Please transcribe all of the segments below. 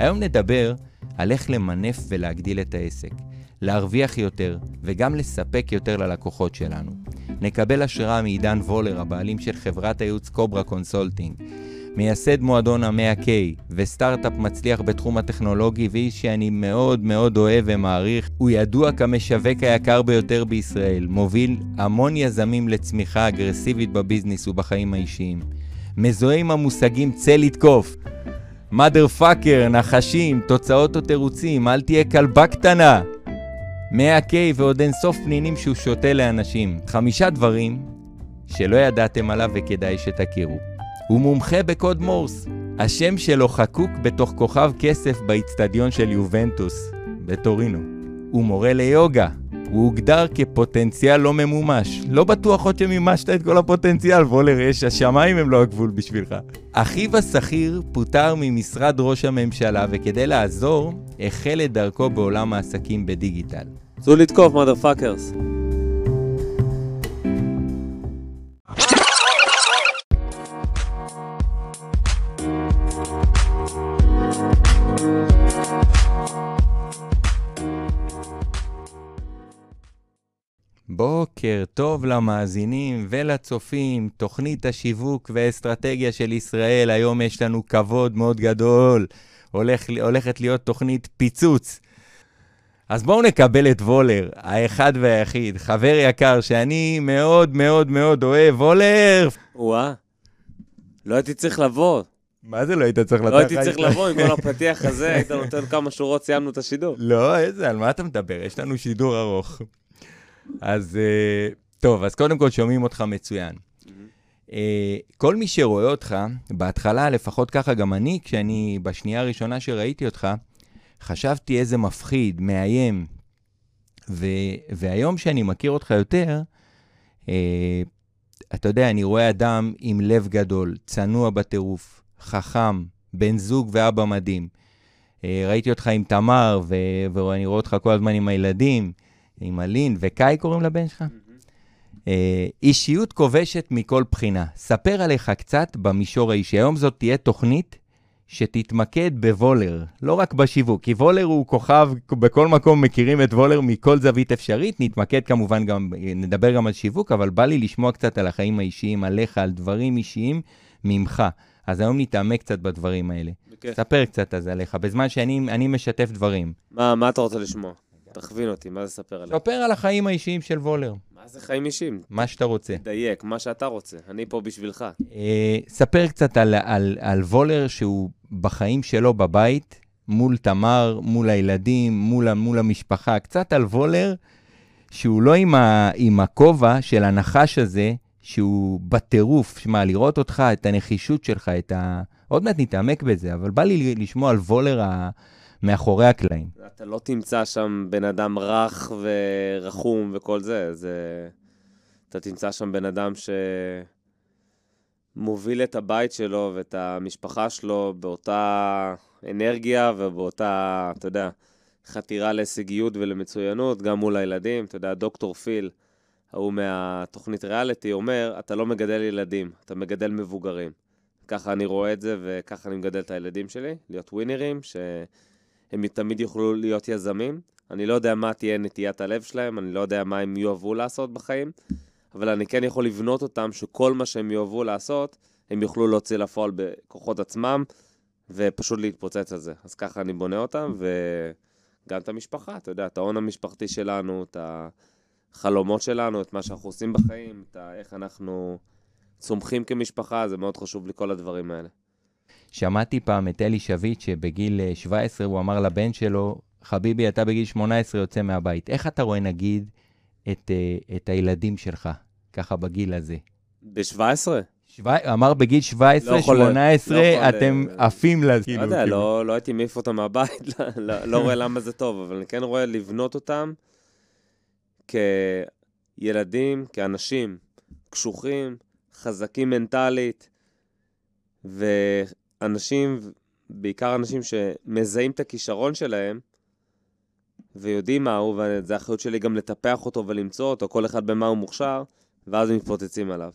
היום נדבר על איך למנף ולהגדיל את העסק, להרוויח יותר וגם לספק יותר ללקוחות שלנו. נקבל השראה מעידן וולר, הבעלים של חברת הייעוץ קוברה consulting, מייסד מועדון ה-100K וסטארט-אפ מצליח בתחום הטכנולוגי ואיש שאני מאוד מאוד אוהב ומעריך. הוא ידוע כמשווק היקר ביותר בישראל, מוביל המון יזמים לצמיחה אגרסיבית ב business ובחיים האישיים. מזוהה עם המושגים צא לתקוף. Mother fucker, נחשים, תוצאות או תירוצים, אל תהיה כלבה קטנה. 100K ועוד אין סוף פנינים שהוא שותה לאנשים. חמישה דברים שלא ידעתם עליו וכדאי שתכירו. הוא מומחה בקוד מורס. השם שלו חקוק בתוך כוכב כסף באיצטדיון של יובנטוס, בטורינו. הוא מורה ליוגה. הוא הוגדר כפוטנציאל לא ממומש. לא בטוח עוד שמימשת את כל הפוטנציאל, וולר, יש, השמיים הם לא הגבול בשבילך. אחיו השכיר פוטר ממשרד ראש הממשלה, וכדי לעזור, החל את דרכו בעולם העסקים בדיגיטל. צאו לתקוף, motherfuckers. בוקר טוב למאזינים ולצופים, תוכנית השיווק והאסטרטגיה של ישראל. היום יש לנו כבוד מאוד גדול, הולך, הולכת להיות תוכנית פיצוץ. אז בואו נקבל את וולר, האחד והיחיד, חבר יקר שאני מאוד מאוד מאוד אוהב, וולר! וואה, לא הייתי צריך לבוא. מה זה לא היית צריך לתת? לא הייתי צריך לבוא עם כל הפתיח הזה, היית נותן כמה שורות, סיימנו את השידור. לא, איזה, על מה אתה מדבר? יש לנו שידור ארוך. אז uh, טוב, אז קודם כל שומעים אותך מצוין. Uh, כל מי שרואה אותך, בהתחלה, לפחות ככה גם אני, כשאני, בשנייה הראשונה שראיתי אותך, חשבתי איזה מפחיד, מאיים. ו, והיום שאני מכיר אותך יותר, uh, אתה יודע, אני רואה אדם עם לב גדול, צנוע בטירוף, חכם, בן זוג ואבא מדהים. Uh, ראיתי אותך עם תמר, ו, ואני רואה אותך כל הזמן עם הילדים. עם אלין וקאי קוראים לבן שלך? אה, אישיות כובשת מכל בחינה. ספר עליך קצת במישור האישי. היום זאת תהיה תוכנית שתתמקד בוולר, לא רק בשיווק, כי וולר הוא כוכב, בכל מקום מכירים את וולר מכל זווית אפשרית, נתמקד כמובן גם, נדבר גם על שיווק, אבל בא לי לשמוע קצת על החיים האישיים, עליך, על דברים אישיים ממך. אז היום נתעמק קצת בדברים האלה. Okay. ספר קצת אז עליך, בזמן שאני משתף דברים. מה, מה אתה רוצה לשמוע? תכווין אותי, מה זה ספר עליו? ספר על החיים האישיים של וולר. מה זה חיים אישיים? מה שאתה רוצה. דייק, מה שאתה רוצה. אני פה בשבילך. אה, ספר קצת על, על, על וולר שהוא בחיים שלו בבית, מול תמר, מול הילדים, מול, מול המשפחה. קצת על וולר שהוא לא עם, ה, עם הכובע של הנחש הזה, שהוא בטירוף. שמע, לראות אותך, את הנחישות שלך, את ה... עוד מעט נתעמק בזה, אבל בא לי לשמוע על וולר ה... מאחורי הקלעים. אתה לא תמצא שם בן אדם רך ורחום וכל זה, זה... אתה תמצא שם בן אדם שמוביל את הבית שלו ואת המשפחה שלו באותה אנרגיה ובאותה, אתה יודע, חתירה להישגיות ולמצוינות, גם מול הילדים. אתה יודע, דוקטור פיל, ההוא מהתוכנית ריאליטי, אומר, אתה לא מגדל ילדים, אתה מגדל מבוגרים. ככה אני רואה את זה וככה אני מגדל את הילדים שלי, להיות ווינרים, ש... הם תמיד יוכלו להיות יזמים. אני לא יודע מה תהיה נטיית הלב שלהם, אני לא יודע מה הם יאהבו לעשות בחיים, אבל אני כן יכול לבנות אותם שכל מה שהם יאהבו לעשות, הם יוכלו להוציא לפועל בכוחות עצמם, ופשוט להתפוצץ על זה. אז ככה אני בונה אותם, וגם את המשפחה, אתה יודע, את ההון המשפחתי שלנו, את החלומות שלנו, את מה שאנחנו עושים בחיים, את איך אנחנו צומחים כמשפחה, זה מאוד חשוב לי כל הדברים האלה. שמעתי פעם את אלי שביט, שבגיל 17 אה, הוא אמר לבן שלו, חביבי, אתה בגיל 18 יוצא מהבית. איך אתה רואה, נגיד, את, אה, את הילדים שלך, ככה בגיל הזה? ב-17? שו... אמר בגיל 17, לא 18, לא אתם עפים לזה. לא כאילו, יודע, כאילו. לא, לא הייתי מעיף אותם מהבית, לא, לא, לא רואה למה זה טוב, אבל אני כן רואה לבנות אותם כילדים, כאנשים קשוחים, חזקים מנטלית, ו... אנשים, בעיקר אנשים שמזהים את הכישרון שלהם, ויודעים מה הוא, וזו האחריות שלי גם לטפח אותו ולמצוא אותו, כל אחד במה הוא מוכשר, ואז הם מתפוצצים עליו.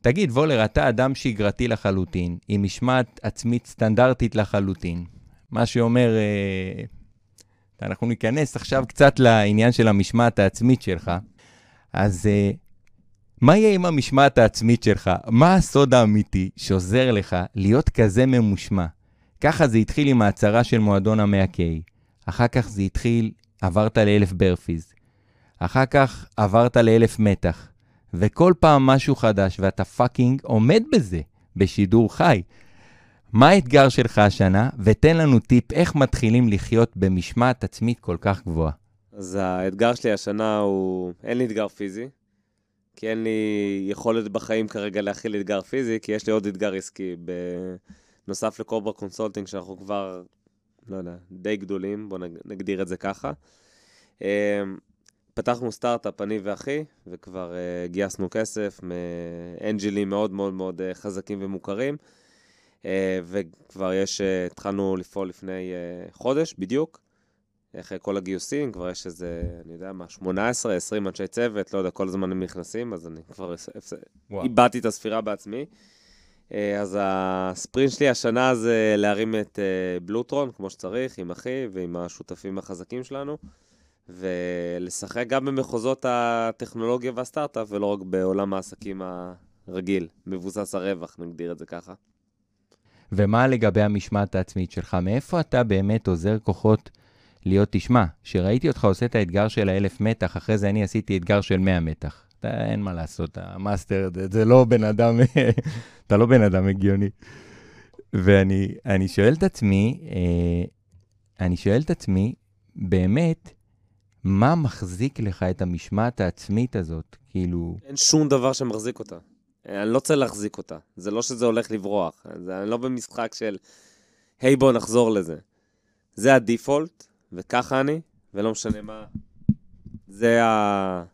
תגיד, וולר, אתה אדם שגרתי לחלוטין, עם משמעת עצמית סטנדרטית לחלוטין. מה שאומר, אה, אנחנו ניכנס עכשיו קצת לעניין של המשמעת העצמית שלך. אז אה, מה יהיה עם המשמעת העצמית שלך? מה הסוד האמיתי שעוזר לך להיות כזה ממושמע? ככה זה התחיל עם ההצהרה של מועדון המאה K. אחר כך זה התחיל, עברת לאלף burpees. אחר כך עברת לאלף מתח. וכל פעם משהו חדש, ואתה fucking עומד בזה, בשידור חי. מה האתגר שלך השנה, ותן לנו טיפ איך מתחילים לחיות במשמעת עצמית כל כך גבוהה. אז האתגר שלי השנה הוא, אין לי אתגר פיזי, כי אין לי יכולת בחיים כרגע להכיל אתגר פיזי, כי יש לי עוד אתגר עסקי, בנוסף לקוברה consulting, שאנחנו כבר, לא יודע, די גדולים, בואו נגדיר את זה ככה. אמ, פתחנו סטארט-אפ, אני ואחי, וכבר uh, גייסנו כסף מאנג'לים מאוד מאוד מאוד uh, חזקים ומוכרים, uh, וכבר יש, uh, התחלנו לפעול לפני uh, חודש בדיוק, אחרי כל הגיוסים, כבר יש איזה, אני יודע מה, 18, 20 אנשי צוות, לא יודע, כל הזמן הם נכנסים, אז אני כבר איבדתי את הספירה בעצמי. אז הספרינט שלי השנה זה להרים את בלוטרון כמו שצריך, עם אחי ועם השותפים החזקים שלנו. ולשחק גם במחוזות הטכנולוגיה והסטארט-אפ, ולא רק בעולם העסקים הרגיל, מבוסס הרווח, נגדיר את זה ככה. ומה לגבי המשמעת העצמית שלך? מאיפה אתה באמת עוזר כוחות להיות, תשמע, שראיתי אותך עושה את האתגר של האלף מתח, אחרי זה אני עשיתי אתגר של מאה מתח. אתה, אין מה לעשות, המאסטר, זה, זה לא בן אדם, אתה לא בן אדם הגיוני. ואני שואל את עצמי, אה, אני שואל את עצמי, באמת, מה מחזיק לך את המשמעת העצמית הזאת? כאילו... אין שום דבר שמחזיק אותה. אני לא רוצה להחזיק אותה. זה לא שזה הולך לברוח. זה, אני לא במשחק של, היי, hey, בוא נחזור לזה. זה הדיפולט, וככה אני, ולא משנה מה. זה ה...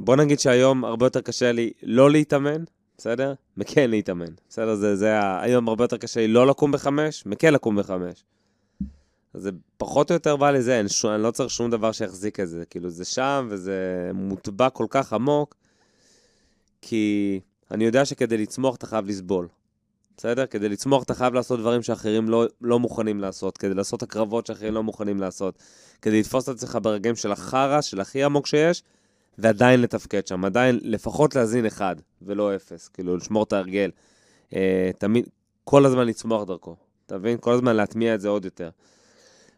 בוא נגיד שהיום הרבה יותר קשה לי לא להתאמן, בסדר? מכן להתאמן. בסדר? זה, זה ה... היום הרבה יותר קשה לי לא לקום בחמש, מכן לקום בחמש. זה פחות או יותר בא לזה, אני, ש... אני לא צריך שום דבר שיחזיק את זה, כאילו זה שם וזה מוטבע כל כך עמוק, כי אני יודע שכדי לצמוח אתה חייב לסבול, בסדר? כדי לצמוח אתה חייב לעשות דברים שאחרים לא, לא מוכנים לעשות, כדי לעשות הקרבות שאחרים לא מוכנים לעשות, כדי לתפוס את עצמך ברגעים של החרא, של הכי עמוק שיש, ועדיין לתפקד שם, עדיין לפחות להזין אחד ולא אפס, כאילו לשמור את ההרגל. אה, תמיד, כל הזמן לצמוח דרכו, אתה מבין? כל הזמן להטמיע את זה עוד יותר.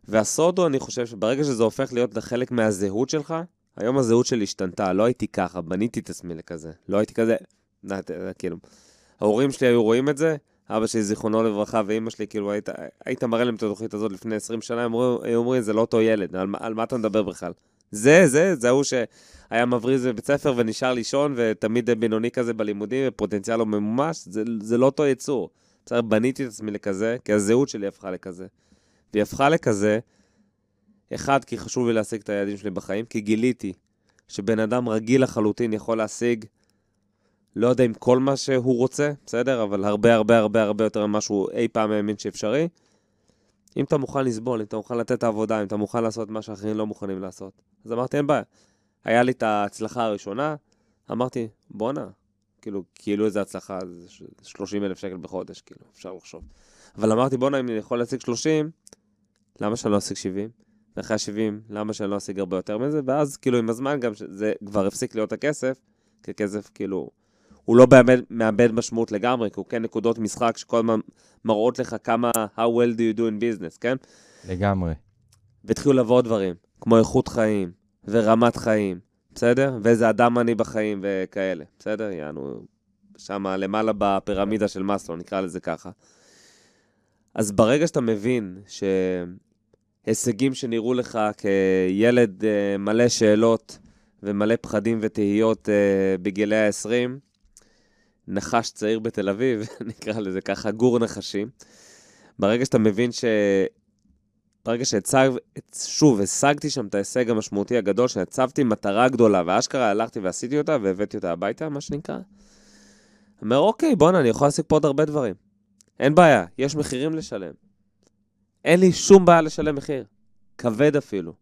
והסוד הוא, אני חושב שברגע שזה הופך להיות לחלק מהזהות שלך, היום הזהות שלי השתנתה, לא הייתי ככה, בניתי את עצמי לכזה. לא הייתי כזה, כאילו, ההורים שלי היו רואים את זה, אבא שלי זיכרונו לברכה ואימא שלי, כאילו, היית, היית מראה להם את התוכנית הזאת לפני 20 שנה, הם אומרים, זה לא אותו ילד, על, על מה אתה מדבר בכלל? זה, זה, זה ההוא שהיה מבריז בבית ספר ונשאר לישון, ותמיד בינוני כזה בלימודים, ופוטנציאל לא ממומש, זה, זה לא אותו יצור. בסדר, בניתי את עצמי לכזה, כי הזהות שלי הפכה לכזה. והיא הפכה לכזה, אחד, כי חשוב לי להשיג את היעדים שלי בחיים, כי גיליתי שבן אדם רגיל לחלוטין יכול להשיג, לא יודע אם כל מה שהוא רוצה, בסדר? אבל הרבה הרבה הרבה הרבה יותר ממה שהוא אי פעם האמין שאפשרי. אם אתה מוכן לסבול, אם אתה מוכן לתת את העבודה, אם אתה מוכן לעשות מה שאחרים לא מוכנים לעשות. אז אמרתי, אין בעיה. היה לי את ההצלחה הראשונה, אמרתי, בואנה, כאילו, כאילו איזה הצלחה, זה 30 אלף שקל בחודש, כאילו, אפשר לחשוב. אבל אמרתי, בואנה, אם אני יכול להשיג 30, למה שאני לא אשיג 70? ואחרי ה-70, למה שאני לא אשיג הרבה יותר מזה? ואז כאילו עם הזמן גם זה כבר הפסיק להיות הכסף, כי כסף כאילו, הוא לא באמת מאבד משמעות לגמרי, כי הוא כן נקודות משחק שכל הזמן מראות לך כמה, how well do you do in business, כן? לגמרי. והתחילו לבוא עוד דברים, כמו איכות חיים ורמת חיים, בסדר? ואיזה אדם אני בחיים וכאלה, בסדר? יענו, שם למעלה בפירמידה של מאסלו, נקרא לזה ככה. אז ברגע שאתה מבין שהישגים שנראו לך כילד uh, מלא שאלות ומלא פחדים ותהיות uh, בגילי ה-20, נחש צעיר בתל אביב, נקרא לזה ככה, גור נחשים. ברגע שאתה מבין ש... ברגע שהצג... שוב, השגתי שם את ההישג המשמעותי הגדול, שהצבתי מטרה גדולה, ואשכרה הלכתי ועשיתי אותה והבאתי אותה הביתה, מה שנקרא. אומר, אוקיי, בואנה, אני יכול להשיג פה עוד הרבה דברים. אין בעיה, יש מחירים לשלם. אין לי שום בעיה לשלם מחיר. כבד אפילו.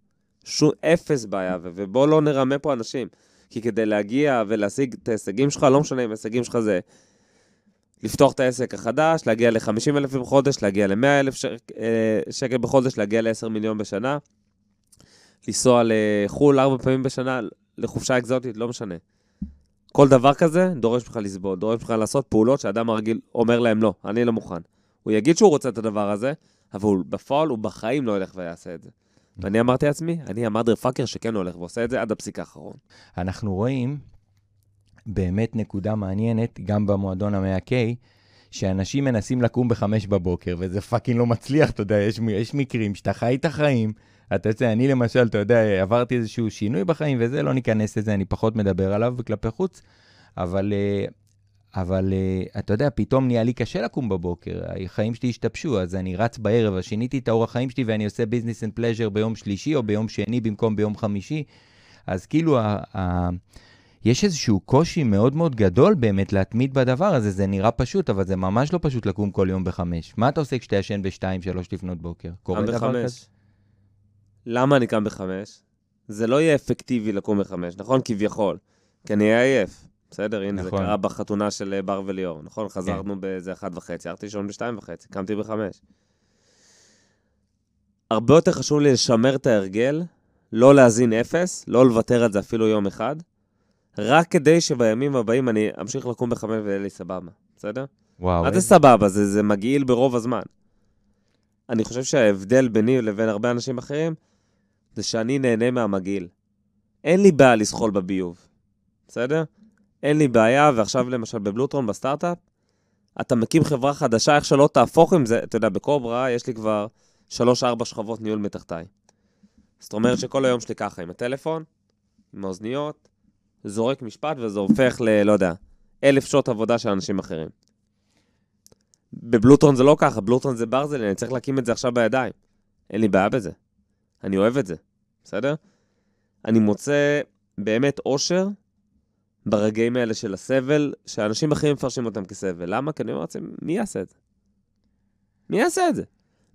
שום אפס בעיה, ובוא לא נרמה פה אנשים. כי כדי להגיע ולהשיג את ההישגים שלך, לא משנה אם ההישגים שלך זה לפתוח את העסק החדש, להגיע ל-50 אלף בחודש, להגיע ל-100 אלף. אה, שקל בחודש, להגיע ל-10 מיליון בשנה, לנסוע לחו"ל ארבע פעמים בשנה, לחופשה אקזוטית, לא משנה. כל דבר כזה דורש ממך לסבול, דורש ממך לעשות פעולות שאדם הרגיל אומר להם לא, אני לא מוכן. הוא יגיד שהוא רוצה את הדבר הזה, אבל בפועל הוא בחיים לא ילך ויעשה את זה. ואני אמרתי לעצמי, אני ה motherfucker שכן הולך ועושה את זה עד הפסיק האחרון. אנחנו רואים באמת נקודה מעניינת, גם במועדון ה-100K, שאנשים מנסים לקום בחמש בבוקר, וזה fucking לא מצליח, אתה יודע, יש, יש מקרים שאתה חי את החיים, אתה יודע, אני למשל, אתה יודע, עברתי איזשהו שינוי בחיים וזה, לא ניכנס לזה, אני פחות מדבר עליו כלפי חוץ, אבל, אה, אבל אה, אתה יודע, פתאום נהיה לי קשה לקום בבוקר, החיים שלי השתבשו, אז אני רץ בערב, אז שיניתי את האורח חיים שלי ואני עושה business and pleasure ביום שלישי או ביום שני במקום ביום חמישי, אז כאילו, ה, ה, יש איזשהו קושי מאוד מאוד גדול באמת להתמיד בדבר הזה, זה נראה פשוט, אבל זה ממש לא פשוט לקום כל יום בחמש. מה אתה עושה כשאתה ישן בשתיים, שלוש לפנות בוקר? קורה דבר כזה? למה אני קם בחמש? זה לא יהיה אפקטיבי לקום בחמש, נכון? כביכול. כי אני אהיה עייף. בסדר? הנה, נכון. זה קרה בחתונה של אה, בר וליאור, נכון? כן. חזרנו באיזה אחת וחצי, הלכתי לישון בשתיים וחצי, קמתי בחמש. הרבה יותר חשוב לי לשמר את ההרגל, לא להזין אפס, לא לוותר על זה אפילו יום אחד, רק כדי שבימים הבאים אני אמשיך לקום בחמש ויהיה לי סבבה, בסדר? וואו. מה זה סבבה? זה, זה מגעיל ברוב הזמן. אני חושב שההבדל ביני לבין הרבה אנשים אחרים, זה שאני נהנה מהמגעיל. אין לי בעיה לזחול בביוב, בסדר? אין לי בעיה, ועכשיו למשל בבלוטרון, בסטארט-אפ, אתה מקים חברה חדשה, איך שלא תהפוך עם זה, אתה יודע, בקוברה יש לי כבר 3-4 שכבות ניהול מתחתיי. זאת אומרת שכל היום שלי ככה, עם הטלפון, עם האוזניות, זורק משפט וזה הופך ל... לא יודע, אלף שעות עבודה של אנשים אחרים. בבלוטרון זה לא ככה, בלוטרון זה ברזל, אני צריך להקים את זה עכשיו בידיים. אין לי בעיה בזה. אני אוהב את זה, בסדר? אני מוצא באמת אושר ברגעים האלה של הסבל, שאנשים אחרים מפרשים אותם כסבל. למה? כי אני אומר לעצמי, מי יעשה את זה? מי יעשה את זה?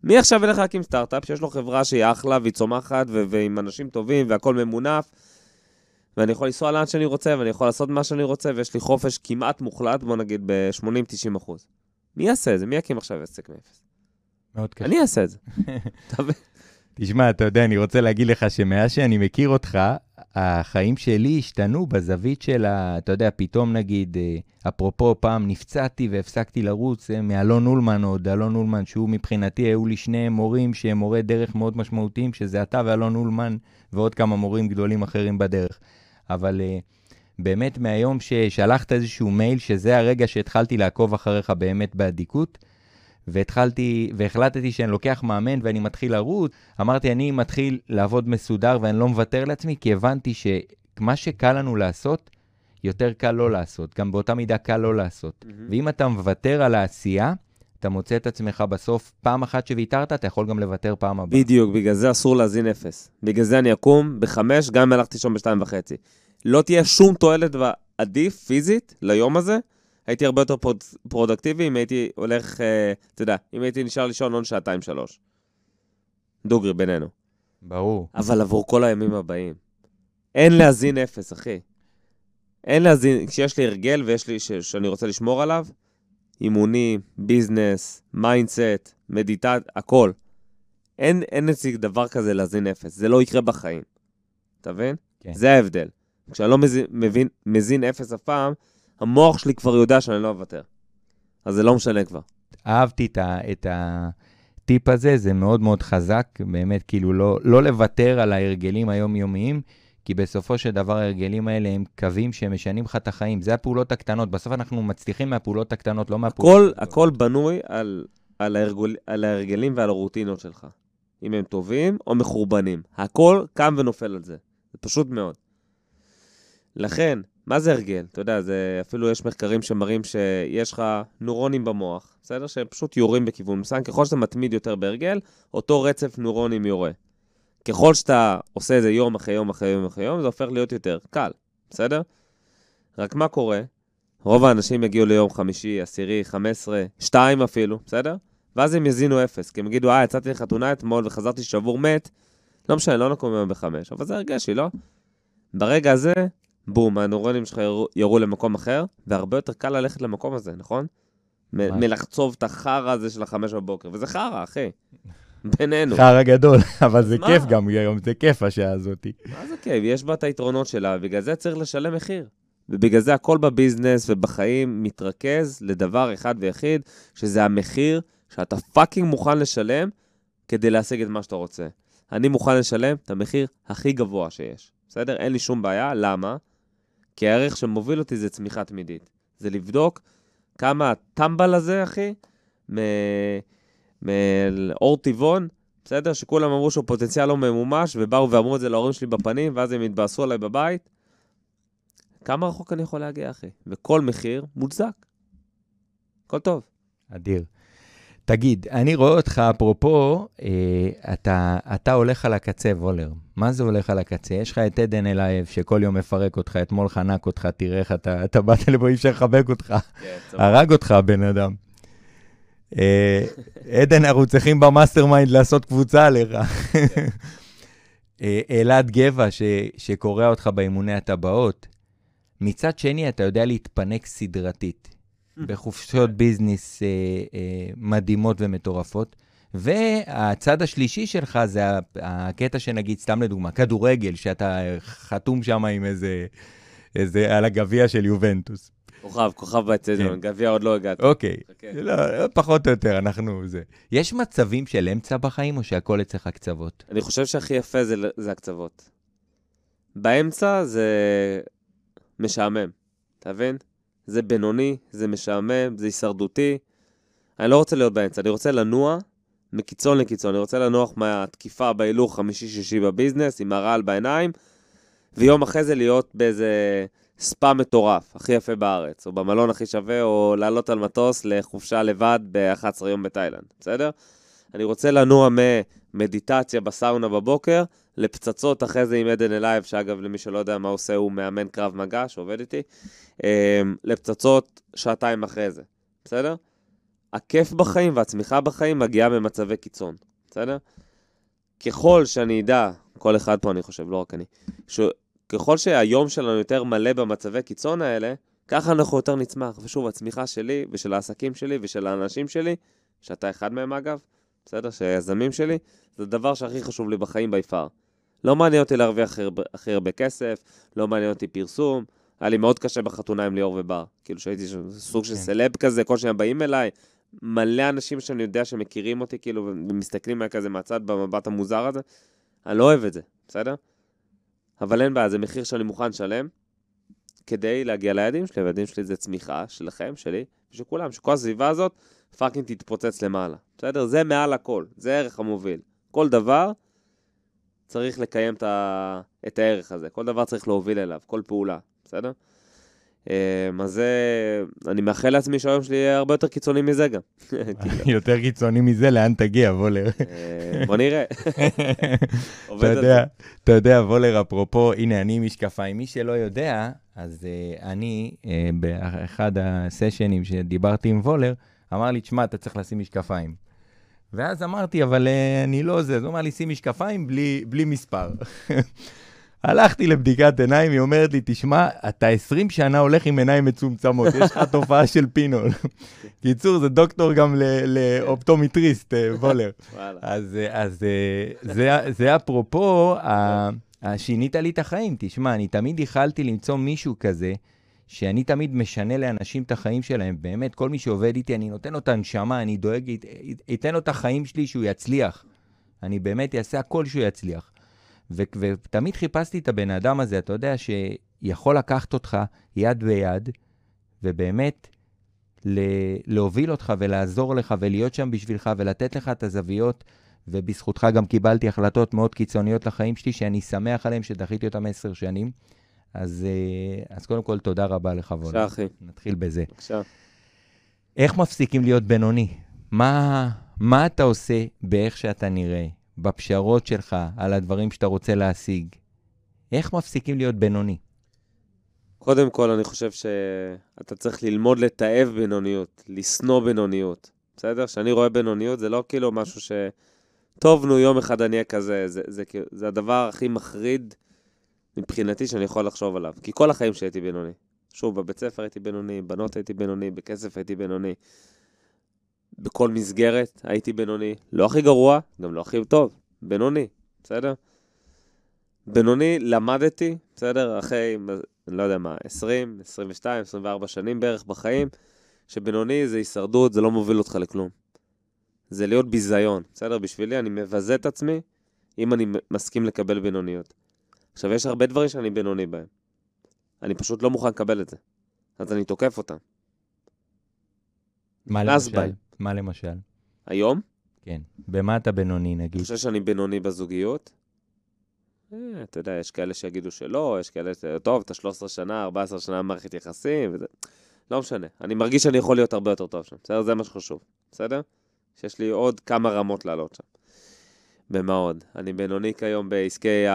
מי עכשיו ילך להקים סטארט-אפ שיש לו חברה שהיא אחלה והיא צומחת ו- ועם אנשים טובים והכל ממונף, ואני יכול לנסוע לאן שאני רוצה ואני יכול לעשות מה שאני רוצה ויש לי חופש כמעט מוחלט, בוא נגיד ב-80-90 אחוז. מי יעשה את זה? מי יקים עכשיו עסק מאפס? מאוד קשה. אני אעשה את זה. תשמע, אתה יודע, אני רוצה להגיד לך שמאז שאני מכיר אותך, החיים שלי השתנו בזווית של ה... אתה יודע, פתאום נגיד, אה, אפרופו, פעם נפצעתי והפסקתי לרוץ, אה, מאלון אולמן עוד, אלון אולמן, שהוא מבחינתי, היו לי שני מורים שהם מורי דרך מאוד משמעותיים, שזה אתה ואלון אולמן ועוד כמה מורים גדולים אחרים בדרך. אבל uh, באמת, מהיום ששלחת איזשהו מייל, שזה הרגע שהתחלתי לעקוב אחריך באמת באדיקות, והתחלתי, והחלטתי שאני לוקח מאמן ואני מתחיל לרוץ, אמרתי, אני מתחיל לעבוד מסודר ואני לא מוותר לעצמי, כי הבנתי שמה שקל לנו לעשות, יותר קל לא לעשות. גם באותה מידה קל לא לעשות. Mm-hmm. ואם אתה מוותר על העשייה, אתה מוצא את עצמך בסוף, פעם אחת שוויתרת, אתה יכול גם לוותר פעם הבאה. בדיוק, בגלל זה אסור להזין אפס. בגלל זה אני אקום בחמש, גם אם הלכתי שם בשתיים וחצי. לא תהיה שום תועלת ועדיף פיזית ליום הזה, הייתי הרבה יותר פרוד, פרודקטיבי אם הייתי הולך, אה, אתה יודע, אם הייתי נשאר לישון עוד שעתיים-שלוש. דוגרי בינינו. ברור. אבל עבור כל הימים הבאים. אין להזין אפס, אחי. אין להזין, כשיש לי הרגל ויש לי, ש, שאני רוצה לשמור עליו, אימונים, business, mindset, meditate, הכל. אין, אין נציג דבר כזה להזין אפס, זה לא יקרה בחיים. אתה מבין? כן. זה ההבדל. כשאני לא מזין, מבין, מזין אפס אף פעם, המוח שלי כבר יודע שאני לא אוותר. אז זה לא משנה כבר. אהבתי את, ה, את הטיפ הזה, זה מאוד מאוד חזק, באמת, כאילו לא, לא לוותר על ההרגלים היומיומיים, כי בסופו של דבר ההרגלים האלה הם קווים שמשנים לך את החיים. זה הפעולות הקטנות, בסוף אנחנו מצליחים מהפעולות הקטנות, לא מהפעולות... הכל, הכל בנוי על, על, ההרגל, על ההרגלים ועל הרוטינות שלך. אם הם טובים או מחורבנים. הכל קם ונופל על זה. זה פשוט מאוד. לכן, מה זה הרגל? אתה יודע, זה, אפילו יש מחקרים שמראים שיש לך נוירונים במוח, בסדר? שהם פשוט יורים בכיוון מסוים. ככל שאתה מתמיד יותר בהרגל, אותו רצף נוירונים יורה. ככל שאתה עושה את זה יום אחרי יום אחרי יום אחרי יום, זה הופך להיות יותר קל, בסדר? רק מה קורה? רוב האנשים יגיעו ליום חמישי, עשירי, חמש עשרה, שתיים אפילו, בסדר? ואז הם יזינו אפס, כי הם יגידו, אה, יצאתי לחתונה אתמול וחזרתי שבור מת, לא משנה, לא נקום היום בחמש, אבל זה הרגשי, לא? ברגע הזה, בום, הנוירונים שלך ירו, ירו למקום אחר, והרבה יותר קל ללכת למקום הזה, נכון? מ- מלחצוב את החרא הזה של החמש בבוקר, וזה חרא, אחי. בינינו. חרא גדול, אבל זה מה? כיף גם היום, זה כיף השעה הזאתי. מה זה כיף? יש בה את היתרונות שלה, בגלל זה צריך לשלם מחיר. ובגלל זה הכל בביזנס ובחיים מתרכז לדבר אחד ויחיד, שזה המחיר שאתה פאקינג מוכן לשלם כדי להשיג את מה שאתה רוצה. אני מוכן לשלם את המחיר הכי גבוה שיש, בסדר? אין לי שום בעיה, למה? כי הערך שמוביל אותי זה צמיחה תמידית. זה לבדוק כמה הטמבל הזה, אחי, מאור טבעון, בסדר? שכולם אמרו שהוא פוטנציאל לא ממומש, ובאו ואמרו את זה להורים שלי בפנים, ואז הם התבאסו עליי בבית. כמה רחוק אני יכול להגיע, אחי? וכל מחיר מוצדק. הכל טוב. אדיר. תגיד, אני רואה אותך, אפרופו, אה, אתה, אתה הולך על הקצה, וולר. מה זה הולך על הקצה? יש לך את עדן אלייב, שכל יום מפרק אותך, אתמול חנק אותך, תראה איך אתה, אתה באת לפה, אי אפשר לחבק אותך. הרג אותך הבן אדם. אה, עדן, אנחנו צריכים ב mastermind לעשות קבוצה עליך. אה, אלעד גבע, ש, שקורע אותך באימוני הטבעות. מצד שני, אתה יודע להתפנק סדרתית, בחופשות ביזנס אה, אה, מדהימות ומטורפות. והצד השלישי שלך זה הקטע שנגיד, סתם לדוגמה, כדורגל, שאתה חתום שם עם איזה, איזה, על הגביע של יובנטוס. כוכב, כוכב באצטדיון, כן. גביע עוד לא הגעתי. אוקיי, חכה. לא, פחות או יותר, אנחנו זה. יש מצבים של אמצע בחיים, או שהכל אצלך קצוות? אני חושב שהכי יפה זה, זה הקצוות. באמצע זה משעמם, אתה מבין? זה בינוני, זה משעמם, זה הישרדותי. אני לא רוצה להיות באמצע, אני רוצה לנוע מקיצון לקיצון. אני רוצה לנוח מהתקיפה בהילוך חמישי-שישי בביזנס, עם הרעל בעיניים, ויום אחרי זה להיות באיזה ספא מטורף, הכי יפה בארץ, או במלון הכי שווה, או לעלות על מטוס לחופשה לבד ב-11 יום בתאילנד, בסדר? אני רוצה לנוע ממדיטציה בסאונה בבוקר, לפצצות אחרי זה עם עדן אלייב, שאגב, למי שלא יודע מה עושה, הוא מאמן קרב מגע שעובד איתי, אמ, לפצצות שעתיים אחרי זה, בסדר? הכיף בחיים והצמיחה בחיים מגיעה ממצבי קיצון, בסדר? ככל שאני אדע, כל אחד פה אני חושב, לא רק אני, ש... ככל שהיום שלנו יותר מלא במצבי קיצון האלה, ככה אנחנו יותר נצמח. ושוב, הצמיחה שלי ושל העסקים שלי ושל האנשים שלי, שאתה אחד מהם אגב, בסדר? שהיזמים שלי, זה הדבר שהכי חשוב לי בחיים בי פאר. לא מעניין אותי להרוויח הכי הרבה- כסף, לא מעניין אותי פרסום. היה לי מאוד קשה בחתונה עם ליאור ובר. כאילו שהייתי שם, סוג של כן. סלב כזה, כל שניה באים אליי. מלא אנשים שאני יודע שמכירים אותי, כאילו, ומסתכלים עליי כזה מהצד במבט המוזר הזה. אני לא אוהב את זה, בסדר? אבל אין בעיה, זה מחיר שאני מוכן לשלם כדי להגיע ליעדים שלי, והיעדים שלי זה צמיחה שלכם, שלי, ושל כולם, שכל הסביבה הזאת fucking תתפוצץ למעלה. בסדר? זה מעל הכל, זה הערך המוביל. כל דבר צריך לקיים את, ה... את הערך הזה, כל דבר צריך להוביל אליו, כל פעולה, בסדר? אמ, אז זה, אני מאחל לעצמי שהיום שלי יהיה הרבה יותר קיצוני מזה גם. כאילו, יותר קיצוני מזה, לאן תגיע, וולר? אה, בוא נראה. אתה יודע, אתה יודע, וולר, אפרופו, הנה, אני עם משקפיים. מי שלא יודע, אז uh, אני, uh, באחד הסשנים שדיברתי עם וולר, אמר לי, תשמע, אתה צריך לשים משקפיים. ואז אמרתי, אבל uh, אני לא זה. אז הוא אמר לי, שים משקפיים בלי, בלי מספר. הלכתי לבדיקת עיניים, היא אומרת לי, תשמע, אתה 20 שנה הולך עם עיניים מצומצמות, יש לך תופעה של פינול. קיצור, זה דוקטור גם לאופטומטריסט, אה, וולר. אז, אה, אז אה, זה, זה אפרופו, שינית לי את החיים. תשמע, אני תמיד ייחלתי למצוא מישהו כזה, שאני תמיד משנה לאנשים את החיים שלהם. באמת, כל מי שעובד איתי, אני נותן לו את הנשמה, אני דואג, ייתן לו את החיים שלי שהוא יצליח. אני באמת אעשה הכל שהוא יצליח. ו- ותמיד חיפשתי את הבן אדם הזה, אתה יודע, שיכול לקחת אותך יד ביד, ובאמת ל- להוביל אותך ולעזור לך ולהיות שם בשבילך ולתת לך את הזוויות, ובזכותך גם קיבלתי החלטות מאוד קיצוניות לחיים שלי, שאני שמח עליהן שדחיתי אותן עשר שנים. אז, אה, אז קודם כל, תודה רבה לך, וולר. בבקשה, אחי. נתחיל בזה. בבקשה. איך מפסיקים להיות בינוני? מה, מה אתה עושה באיך שאתה נראה, בפשרות שלך, על הדברים שאתה רוצה להשיג? איך מפסיקים להיות בינוני? קודם כל, אני חושב שאתה צריך ללמוד לתעב בינוניות, לשנוא בינוניות, בסדר? כשאני רואה בינוניות, זה לא כאילו משהו ש... טוב, נו, יום אחד אני אהיה כזה. זה, זה, כאילו- זה הדבר הכי מחריד מבחינתי שאני יכול לחשוב עליו. כי כל החיים שלי הייתי בינוני. שוב, בבית ספר הייתי בינוני, בנות הייתי בינוני, בכסף הייתי בינוני. בכל מסגרת הייתי בינוני. לא הכי גרוע, גם לא הכי טוב. בינוני, בסדר? בינוני למדתי, בסדר? אחרי, אני לא יודע מה, 20, 22, 24 שנים בערך בחיים, שבינוני זה הישרדות, זה לא מוביל אותך לכלום. זה להיות ביזיון, בסדר? בשבילי אני מבזה את עצמי אם אני מסכים לקבל בינוניות. עכשיו, יש הרבה דברים שאני בינוני בהם. אני פשוט לא מוכן לקבל את זה. אז אני תוקף אותם. מה למשל? בהם. מה למשל? היום, כן. במה אתה בינוני, אני נגיד? חושב שאני בינוני בזוגיות. אה, אתה יודע, יש כאלה שיגידו שלא, יש כאלה ש... טוב, אתה 13 שנה, 14 שנה במערכת יחסים, וזה... לא משנה. אני מרגיש שאני יכול להיות הרבה יותר טוב שם, בסדר? זה מה שחשוב, בסדר? שיש לי עוד כמה רמות לעלות שם. במה עוד? אני בינוני כיום בעסקי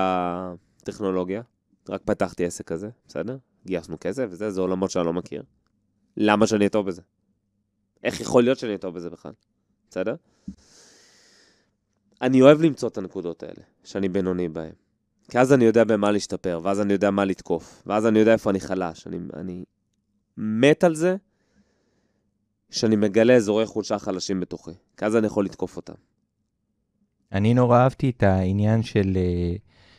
הטכנולוגיה. רק פתחתי עסק כזה, בסדר? גייסנו כסף וזה, זה עולמות שאני לא מכיר. למה שאני אהיה טוב בזה? איך יכול להיות שאני אהיה טוב בזה בכלל? בסדר? אני אוהב למצוא את הנקודות האלה, שאני בינוני בהן. כי אז אני יודע במה להשתפר, ואז אני יודע מה לתקוף, ואז אני יודע איפה אני חלש. אני, אני מת על זה שאני מגלה אזורי חולשה חלשים בתוכי, כי אז אני יכול לתקוף אותם. אני נורא אהבתי את העניין של, אה,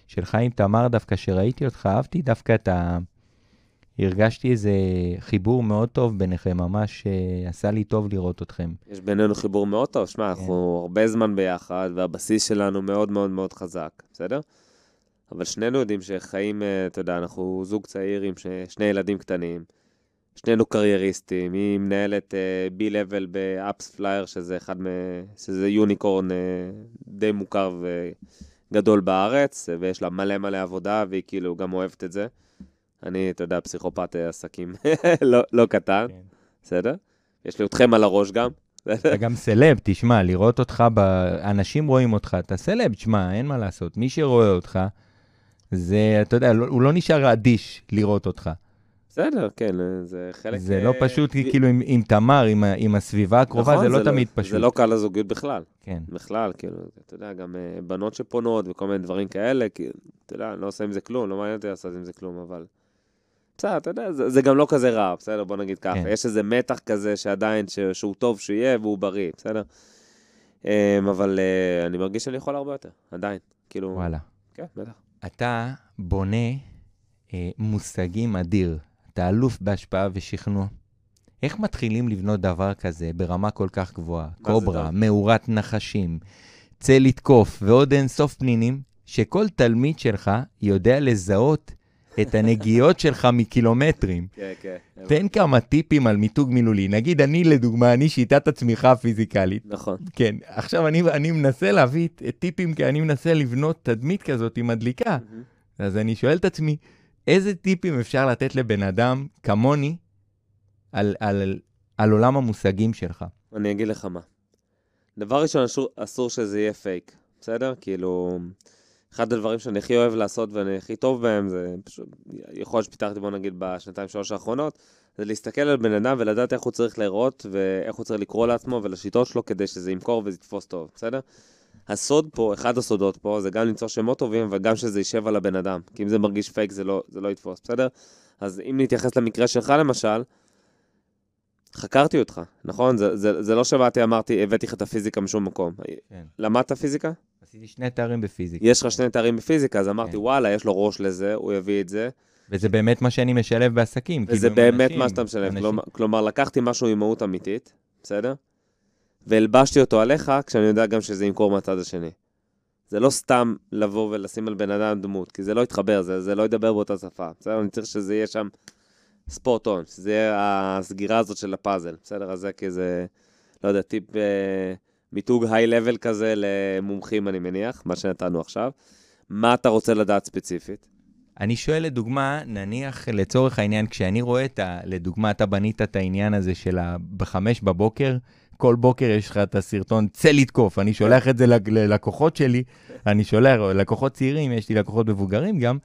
של חיים תמר דווקא, שראיתי אותך, אהבתי דווקא את ה... הרגשתי איזה חיבור מאוד טוב ביניכם, ממש אה, עשה לי טוב לראות אתכם. יש בינינו חיבור מאוד טוב, שמע, כן. אנחנו הרבה זמן ביחד, והבסיס שלנו מאוד מאוד מאוד חזק, בסדר? אבל שנינו יודעים שחיים, אה, אתה יודע, אנחנו זוג צעיר עם שני ילדים קטנים, שנינו קרייריסטים, היא מנהלת B-Level ב AppsFlyer, שזה אחד מ... שזה unicorn uh, די מוכר וגדול בארץ, ויש לה מלא מלא עבודה, והיא כאילו גם אוהבת את זה. אני, אתה יודע, פסיכופת אה, עסקים לא, לא קטן, כן. בסדר? יש לי אתכם על הראש גם. אתה גם סלב, תשמע, לראות אותך, ב... אנשים רואים אותך, אתה סלב, תשמע, אין מה לעשות. מי שרואה אותך, זה, אתה יודע, לא- הוא לא נשאר אדיש לראות אותך. בסדר, כן, אה, זה חלק... זה לא אה, פשוט, כאילו, עם, עם תמר, עם, הסביבה הקרובה, נכון, זה לא תמיד פשוט. זה לא קל לזוגיות בכלל. כן. בכלל, כאילו, אתה יודע, גם אה, בנות שפונות וכל מיני דברים כאלה, כאילו, אתה יודע, אני לא עושה עם זה כלום, לא מעניין אותי לעשות עם זה כלום, אבל... בסדר, אתה יודע, זה, זה גם לא כזה רע, בסדר? בוא נגיד ככה. כן. יש איזה מתח כזה שעדיין, ש, שהוא טוב שיהיה והוא בריא, בסדר? אמ, אבל אה, אני מרגיש שאני יכול הרבה יותר, עדיין. כאילו... וואלה. כן, בטח. אתה בונה אה, מושגים אדיר. אתה אלוף בהשפעה ושכנוע. איך מתחילים לבנות דבר כזה ברמה כל כך גבוהה? קוברה? מאורת נחשים, צא לתקוף ועוד אין סוף פנינים, שכל תלמיד שלך יודע לזהות את הנגיעות שלך מקילומטרים. כן, כן. תן כמה טיפים על מיתוג מילולי. נגיד, אני לדוגמה, אני שיטת הצמיחה הפיזיקלית. נכון. כן, עכשיו אני, אני מנסה להביא את- טיפים, כי אני מנסה לבנות תדמית כזאת עם מדליקה. אז אני שואל את עצמי, איזה טיפים אפשר לתת לבן אדם כמוני על, על, על עולם המושגים שלך? אני אגיד לך מה. דבר ראשון, אסור, אסור שזה יהיה פייק, בסדר? כאילו, אחד הדברים שאני הכי אוהב לעשות ואני הכי טוב בהם, זה פשוט, יכול להיות שפיתחתי בוא נגיד בשנתיים שלוש האחרונות, זה להסתכל על בן אדם ולדעת איך הוא צריך להיראות ואיך הוא צריך לקרוא לעצמו ולשיטות שלו כדי שזה ימכור וזה יתפוס טוב, בסדר? הסוד פה, אחד הסודות פה, זה גם למצוא שמות טובים וגם שזה יישב על הבן אדם. כי אם זה מרגיש פייק זה לא, זה לא יתפוס, בסדר? אז אם נתייחס למקרה שלך למשל, חקרתי אותך, נכון? זה, זה, זה לא שבאתי, אמרתי, הבאתי לך את הפיזיקה משום מקום. כן. למדת פיזיקה? עשיתי שני תארים בפיזיקה. יש לך שני תארים בפיזיקה, אז אמרתי, כן. וואלה, יש לו ראש לזה, הוא יביא את זה, וזה באמת מה שאני משלב בעסקים. וזה כאילו, באמת אנשים, מה שאתה משלב. אנשים- כלומר, כלומר, לקחתי משהו עם מהות אמיתית, בסדר? והלבשתי אותו עליך, כשאני יודע גם שזה ימכור מהצד השני. זה לא סתם לבוא ולשים על בן אדם דמות, כי זה לא יתחבר, זה, זה לא ידבר באותה שפה. בסדר? אני צריך שזה יהיה שם ספורט און, שזה יהיה הסגירה הזאת של הפאזל. בסדר? אז זה כאיזה, לא יודע, טיפ אה, מיתוג היי-לבל כזה למומחים, אני מניח, מה שנתנו עכשיו. מה אתה רוצה לדעת ספציפית? אני שואל לדוגמה, נניח לצורך העניין, כשאני רואה את ה... לדוגמה, אתה בנית את העניין הזה של ה... בחמש בבוקר, כל בוקר יש לך את הסרטון צא לתקוף. אני שולח את זה ללקוחות שלי, אני שולח, לקוחות צעירים, יש לי לקוחות מבוגרים גם,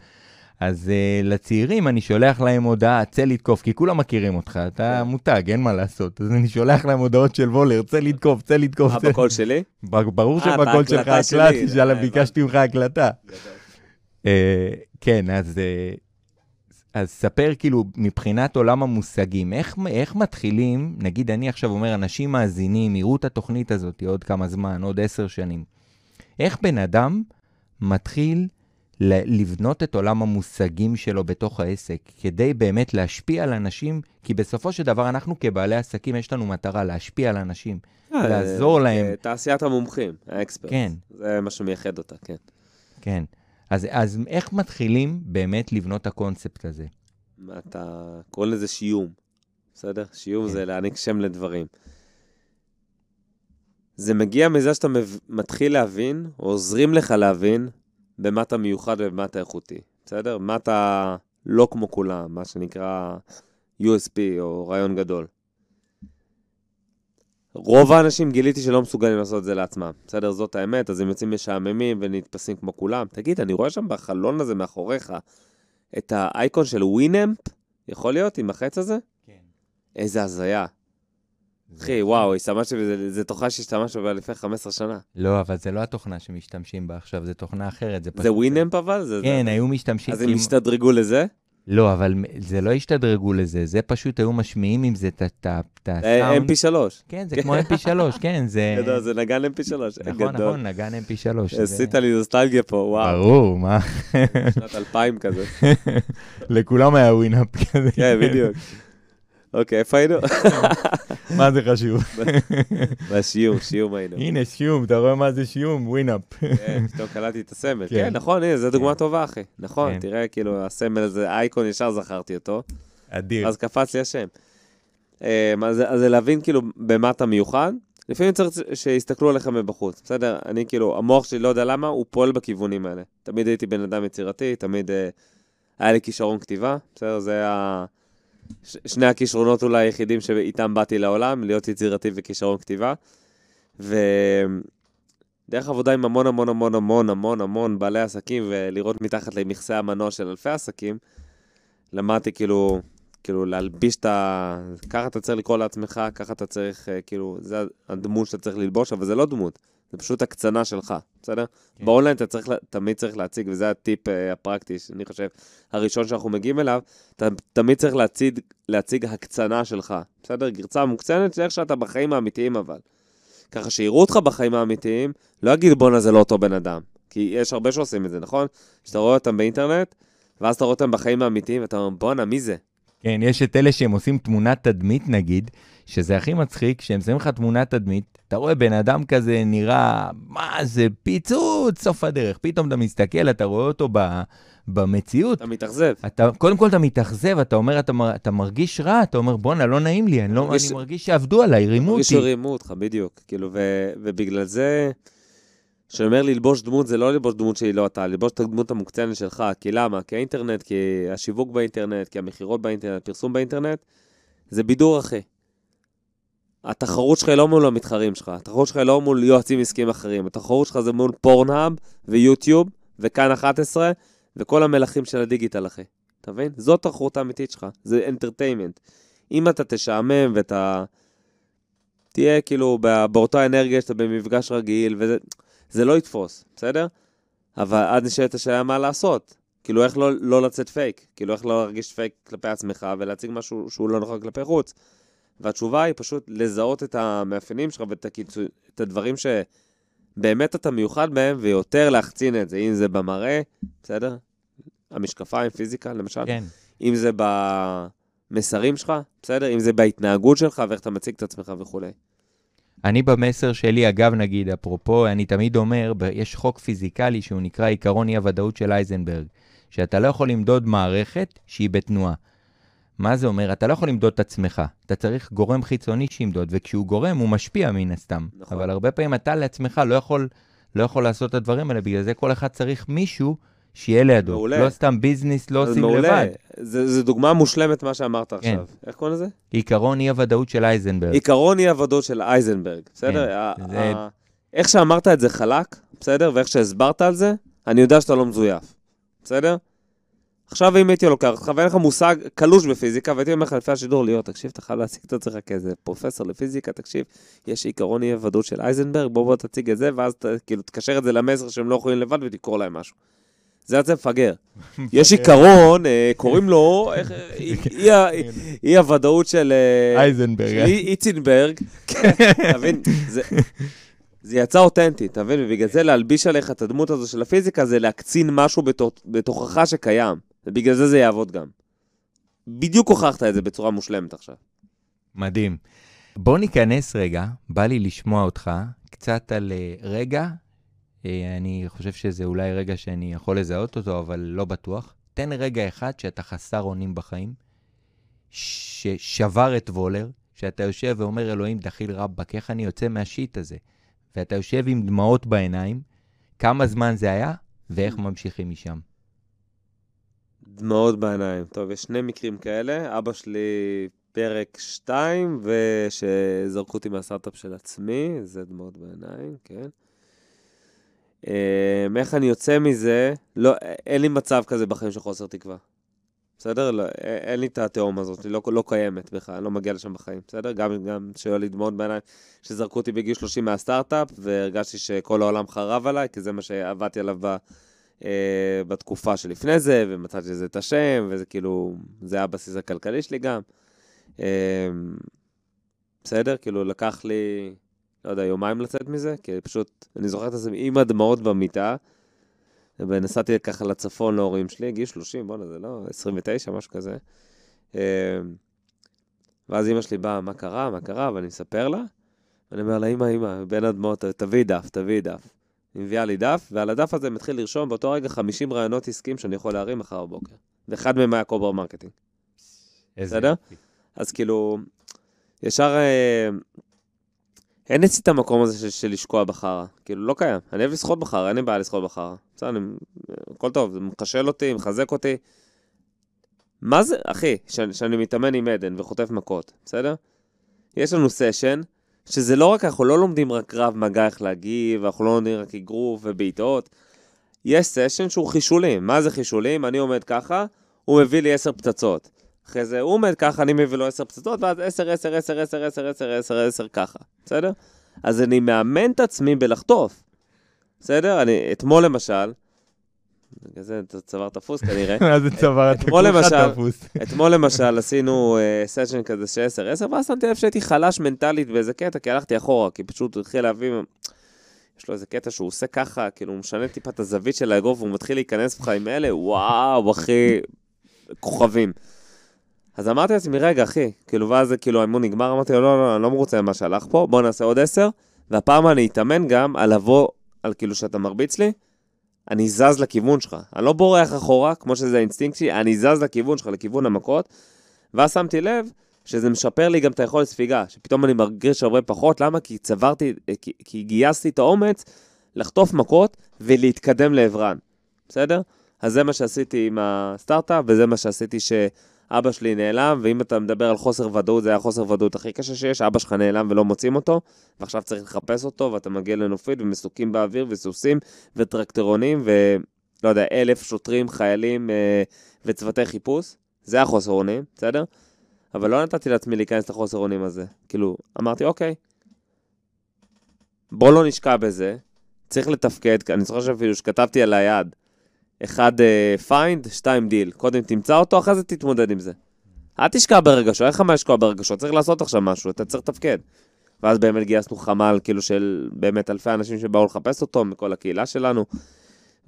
אז uh, לצעירים אני שולח להם הודעה, צא לתקוף, כי כולם מכירים אותך, אתה כן. מותג, אין מה לעשות. אז אני שולח להם הודעות של וולר, צא לתקוף, צא לתקוף. מה בקול שלי? ברור אה, שבקול שלך הקלטתי, שעליו הבנתי. ביקשתי ממך הקלטה. אה, כן, אז, אז ספר כאילו מבחינת עולם המושגים, איך, איך מתחילים, נגיד אני עכשיו אומר, אנשים מאזינים, יראו את התוכנית הזאת עוד כמה זמן, עוד עשר שנים. איך בן אדם מתחיל לבנות את עולם המושגים שלו בתוך העסק, כדי באמת להשפיע על אנשים, כי בסופו של דבר אנחנו כבעלי עסקים, יש לנו מטרה להשפיע על אנשים, אה, לעזור להם. תעשיית המומחים, האקספרט. כן. זה מה שמייחד אותה, כן. כן. אז, אז איך מתחילים באמת לבנות את הקונספט הזה? אתה קורא לזה שיום, בסדר? שיום כן. זה להעניק שם לדברים. זה מגיע מזה שאתה מתחיל להבין, או עוזרים לך להבין, במה אתה מיוחד ובמה אתה איכותי, בסדר? מה אתה לא כמו כולם, מה שנקרא USP או רעיון גדול. רוב האנשים גיליתי שלא מסוגלים לעשות את זה לעצמם, בסדר? זאת האמת, אז הם יוצאים משעממים ונתפסים כמו כולם. תגיד, אני רואה שם בחלון הזה מאחוריך את האייקון של ווינאמפ, יכול להיות, עם החץ הזה? כן. איזה הזיה. אחי, וואו, השתמשתי בזה, זה תוכנה שהשתמשנו בה לפני 15 שנה. לא, אבל זה לא התוכנה שמשתמשים בה עכשיו, זה תוכנה אחרת. זה, זה ווינאמפ אבל? זה, כן, זה... היו משתמשים... אז הם השתדרגו לזה? לא, אבל זה לא השתדרגו לזה, זה פשוט היו משמיעים עם זה את הסאונד. mp3. כן, זה כמו mp3, כן, זה... גדול, זה נגן mp3, נכון, נכון, נגן mp3. עשית לי נוסטלגיה פה, וואו. ברור, מה? שנת 2000 כזה. לכולם היה ווינאפ כזה. כן, בדיוק. אוקיי, איפה היינו? מה זה חשוב? בשיום, שיום היינו. הנה, שיום, אתה רואה מה זה שיום? ווינאפ. כן, פתאום קלטתי את הסמל. כן, נכון, הנה, זו דוגמה כן. טובה, אחי. נכון, כן. תראה, כאילו, הסמל הזה, אייקון, ישר זכרתי אותו. אדיר. אז קפץ לי השם. אמ, אז זה להבין, כאילו, במה אתה מיוחד. לפעמים צריך שיסתכלו עליך מבחוץ, בסדר? אני כאילו, המוח שלי, לא יודע למה, הוא פועל בכיוונים האלה. תמיד הייתי בן אדם יצירתי, תמיד אה, היה לי כישרון כתיבה, בסדר? זה היה... שני הכישרונות אולי היחידים שאיתם באתי לעולם, להיות יצירתי וכישרון כתיבה. ודרך עבודה עם המון המון המון המון המון המון בעלי עסקים ולראות מתחת למכסה המנוע של אלפי עסקים, למדתי כאילו, כאילו להלביש את ה... ככה אתה צריך לקרוא לעצמך, ככה אתה צריך, אה, כאילו, זה הדמות שאתה צריך ללבוש, אבל זה לא דמות. זה פשוט הקצנה שלך, בסדר? כן. באונליין אתה צריך, תמיד צריך להציג, וזה הטיפ uh, הפרקטי, אני חושב, הראשון שאנחנו מגיעים אליו, אתה תמיד צריך להציג, להציג הקצנה שלך, בסדר? גרצה מוקצנת, זה איך שאתה בחיים האמיתיים אבל. ככה שיראו אותך בחיים האמיתיים, לא יגיד בואנה זה לא אותו בן אדם. כי יש הרבה שעושים את זה, נכון? שאתה רואה אותם באינטרנט, ואז אתה רואה אותם בחיים האמיתיים, ואתה אומר, בואנה, מי זה? כן, יש את אלה שהם עושים תמונת תדמית, נגיד, שזה הכי מצחיק, כשהם שמים לך תמונת תדמית, אתה רואה בן אדם כזה נראה, מה זה, פיצוץ, סוף הדרך. פתאום אתה מסתכל, אתה רואה אותו ב, במציאות. אתה מתאכזב. אתה, קודם כל אתה מתאכזב, אתה אומר, אתה, אתה מרגיש רע, אתה אומר, בואנה, לא נעים לי, אני, לא, מרגיש, אני מרגיש שעבדו עליי, רימו אותי. מרגיש שרימו אותך, בדיוק. כאילו, ו, ובגלל זה... כשאני אומר ללבוש דמות, זה לא ללבוש דמות שהיא לא אתה, ללבוש את הדמות המוקצנת שלך. כי למה? כי האינטרנט, כי השיווק באינטרנט, כי המכירות באינטרנט, פרסום באינטרנט, זה בידור אחי. התחרות שלך היא לא מול המתחרים שלך, התחרות שלך היא לא מול יועצים עסקיים אחרים, התחרות שלך זה מול פורנהאב ויוטיוב וכאן 11 וכל המלכים של הדיגיטל, אחי. אתה מבין? זאת התחרות האמיתית שלך, זה entertainment. אם אתה תשעמם ואתה תהיה כאילו באותה אנרגיה שאתה במפגש רגיל, וזה זה לא יתפוס, בסדר? אבל אז נשאלת השאלה מה לעשות. כאילו, איך לא, לא לצאת פייק? כאילו, איך לא להרגיש פייק כלפי עצמך ולהציג משהו שהוא לא נכון כלפי חוץ? והתשובה היא פשוט לזהות את המאפיינים שלך ואת הקיצו... את הדברים שבאמת אתה מיוחד בהם, ויותר להחצין את זה, אם זה במראה, בסדר? המשקפיים, פיזיקה, למשל. כן. אם זה במסרים שלך, בסדר? אם זה בהתנהגות שלך ואיך אתה מציג את עצמך וכולי. אני במסר שלי, אגב, נגיד, אפרופו, אני תמיד אומר, יש חוק פיזיקלי שהוא נקרא עיקרון אי-הוודאות של אייזנברג, שאתה לא יכול למדוד מערכת שהיא בתנועה. מה זה אומר? אתה לא יכול למדוד את עצמך, אתה צריך גורם חיצוני שימדוד, וכשהוא גורם הוא משפיע מן הסתם. נכון. אבל הרבה פעמים אתה לעצמך לא יכול, לא יכול לעשות את הדברים האלה, בגלל זה כל אחד צריך מישהו שיהיה לידו. מעולה. לא סתם ביזנס, לא עושים לבד. זו דוגמה מושלמת מה שאמרת כן. עכשיו. איך קוראים לזה? עיקרון אי-הוודאות של אייזנברג. עיקרון אי-הוודאות של אייזנברג, בסדר? כן. זה... איך שאמרת את זה חלק, בסדר? ואיך שהסברת על זה, אני יודע שאתה לא מזויף, בסדר? עכשיו אם הייתי לוקח אותך ואין לך מושג קלוש בפיזיקה, והייתי אומר לך לפי השידור, ליאור, תקשיב, אתה חייב להציג את עצמך כאיזה פרופסור לפיזיקה, תקשיב, יש עיקרון אי הוודאות של אייזנברג, בוא בוא תציג את זה, ואז כאילו תקשר את זה למסר שהם לא יכולים לבד ותקרוא להם משהו. זה יוצא מפגר. יש עיקרון, אה, קוראים לו, אי- הוודאות של... אה, אייזנברג. של אי- איצנברג. כן, אתה מבין? זה- יצא אותנטי, אתה מבין? ובגלל זה להלביש עליך את הדמות הזו של הפיזיקה זה להקצין משהו בתוכך שקיים. ובגלל זה זה יעבוד גם. בדיוק הוכחת את זה בצורה מושלמת עכשיו. מדהים. בוא ניכנס רגע, בא לי לשמוע אותך קצת על אה, רגע, אני חושב שזה אולי רגע שאני יכול לזהות אותו, אבל לא בטוח. תן רגע אחד שאתה חסר אונים בחיים, ששבר את וולר, שאתה יושב ואומר, אלוהים, דחיל רבאק, איך אני יוצא מהשיט הזה? ואתה יושב עם דמעות בעיניים, כמה זמן זה היה, ואיך ממשיכים משם. דמעות בעיניים. טוב, יש שני מקרים כאלה. אבא שלי פרק 2, ושזרקו אותי מהסטארט-אפ של עצמי, זה דמעות בעיניים, כן. אה, איך אני יוצא מזה? לא, אין לי מצב כזה בחיים של חוסר תקווה. בסדר? לא, אין לי את התהום הזאת, היא לא, לא קיימת בכלל, אני לא מגיע לשם בחיים, בסדר? גם, גם שהיו לי דמעות בעיניים, שזרקו אותי בגיל 30 מהסטארט-אפ, והרגשתי שכל העולם חרב עליי, כי זה מה שעבדתי עליו ב, אה, בתקופה שלפני זה, ומצאתי לזה את השם, וזה כאילו, זה היה הבסיס הכלכלי שלי גם. אה, בסדר? כאילו, לקח לי, לא יודע, יומיים לצאת מזה, כי פשוט, אני זוכר את עצמי עם הדמעות במיטה, ונסעתי ככה לצפון להורים שלי, גיל 30, בואנה, זה לא 29, משהו כזה. אה, ואז אימא שלי באה, מה קרה, מה קרה, ואני מספר לה, ואני אומר לה, אמא, אמא, בין הדמעות, תביאי דף, תביאי דף. היא מביאה לי דף, ועל הדף הזה מתחיל לרשום באותו רגע 50 רעיונות עסקיים שאני יכול להרים מחר בבוקר. ואחד מהם היה Cobra Marketing. בסדר? אז כאילו, ישר אה, אין אצלי את המקום הזה של, של לשקוע בחרא. כאילו, לא קיים. אני אוהב לשחות בחרא, אין לי בעיה לשחות בחרא. בסדר, אני, הכל טוב, זה מחשל אותי, מחזק אותי. מה זה, אחי, שאני, מתאמן עם עדן וחוטף מכות, בסדר? יש לנו סשן, שזה לא רק, אנחנו לא לומדים רק קרב מגע איך להגיב, אנחנו לא לומדים רק אגרוף ובעיטות. יש סשן שהוא חישולים. מה זה חישולים? אני עומד ככה, הוא מביא לי עשר פצצות. אחרי זה הוא מת ככה, אני מביא לו 10 פצצות, ואז 10, 10, 10, 10, 10, 10, 10, 10 ככה, בסדר? אז אני מאמן את עצמי בלחטוף, בסדר? אני, אתמול למשל, בגלל זה אתה צווארת תפוס כנראה. מה זה צווארת? כולך תפוס. אתמול למשל עשינו אה, סשן כזה של 10, 10, ואז שמתי לב שהייתי חלש מנטלית באיזה קטע, כי הלכתי אחורה, כי פשוט התחיל להביא... יש לו איזה קטע שהוא עושה ככה, כאילו הוא משנה טיפה את הזווית של האגרוף, והוא מתחיל להיכנס בך עם אלה, וואו, אחי, כוכבים. אז אמרתי לעצמי, רגע, אחי, כאילו, ואז כאילו האימון נגמר, אמרתי לו, לא, לא, אני לא מרוצה ממה שהלך פה, בוא נעשה עוד 10, והפעם אני אתאמן גם על לבוא, על כאילו שאתה מרביץ לי, אני זז לכיוון שלך. אני לא בורח אחורה, כמו שזה האינסטינקט שלי, אני זז לכיוון שלך, לכיוון המכות. ואז שמתי לב שזה משפר לי גם את היכולת ספיגה, שפתאום אני מרגיש הרבה פחות, למה? כי צברתי, כי, כי גייסתי את האומץ לחטוף מכות ולהתקדם לעברן, בסדר? אז זה מה שעשיתי עם הסטארט-אפ, וזה מה שעשיתי שאבא שלי נעלם, ואם אתה מדבר על חוסר ודאות, זה היה חוסר ודאות הכי קשה שיש, אבא שלך נעלם ולא מוצאים אותו, ועכשיו צריך לחפש אותו, ואתה מגיע לנופית, ומסוקים באוויר, וסוסים, וטרקטורונים, ולא יודע, אלף שוטרים, חיילים אה, וצוותי חיפוש. זה החוסר אונים, בסדר? אבל לא נתתי לעצמי להיכנס לחוסר אונים הזה. כאילו, אמרתי, אוקיי, בוא לא נשקע בזה, צריך לתפקד, אני זוכר שאפילו שכתבתי על היד, אחד find, שתיים דיל. קודם תמצא אותו, אחרי זה תתמודד עם זה. אל תשקע ברגשות, אין לך מה לשקוע ברגשות, צריך לעשות עכשיו משהו, אתה צריך לתפקד. ואז באמת גייסנו חמ"ל, כאילו של באמת אלפי אנשים שבאו לחפש אותו, מכל הקהילה שלנו,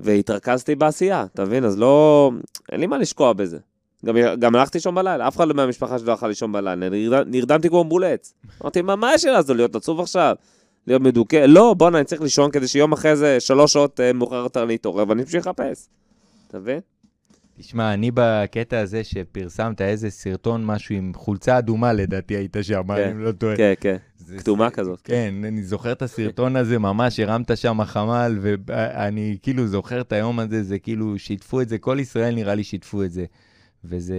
והתרכזתי בעשייה, אתה מבין? אז לא... אין לי מה לשקוע בזה. גם, גם הלכתי לישון בלילה, אף אחד מהמשפחה שלי לא הלכה לישון בלילה, נרד, נרדמתי כמו מבולץ. אמרתי, מה, מה יש לי לעשות? להיות עצוב עכשיו? להיות מדוכא? לא, בואנה, אני צריך לישון כדי שיום אחרי זה, שלוש שעות אה, מאוחר יותר אני אתעורר ואני אמשיך לחפש. אתה מבין? תשמע, אני בקטע הזה שפרסמת איזה סרטון, משהו עם חולצה אדומה, לדעתי היית שם, כן, אני לא טועה. כן, כן. כתומה כזאת. כן, אני זוכר את הסרטון הזה, ממש הרמת שם חמ"ל, ואני כאילו זוכר את היום הזה, זה כאילו שיתפו את זה, כל ישראל נראה לי שיתפו את זה. וזה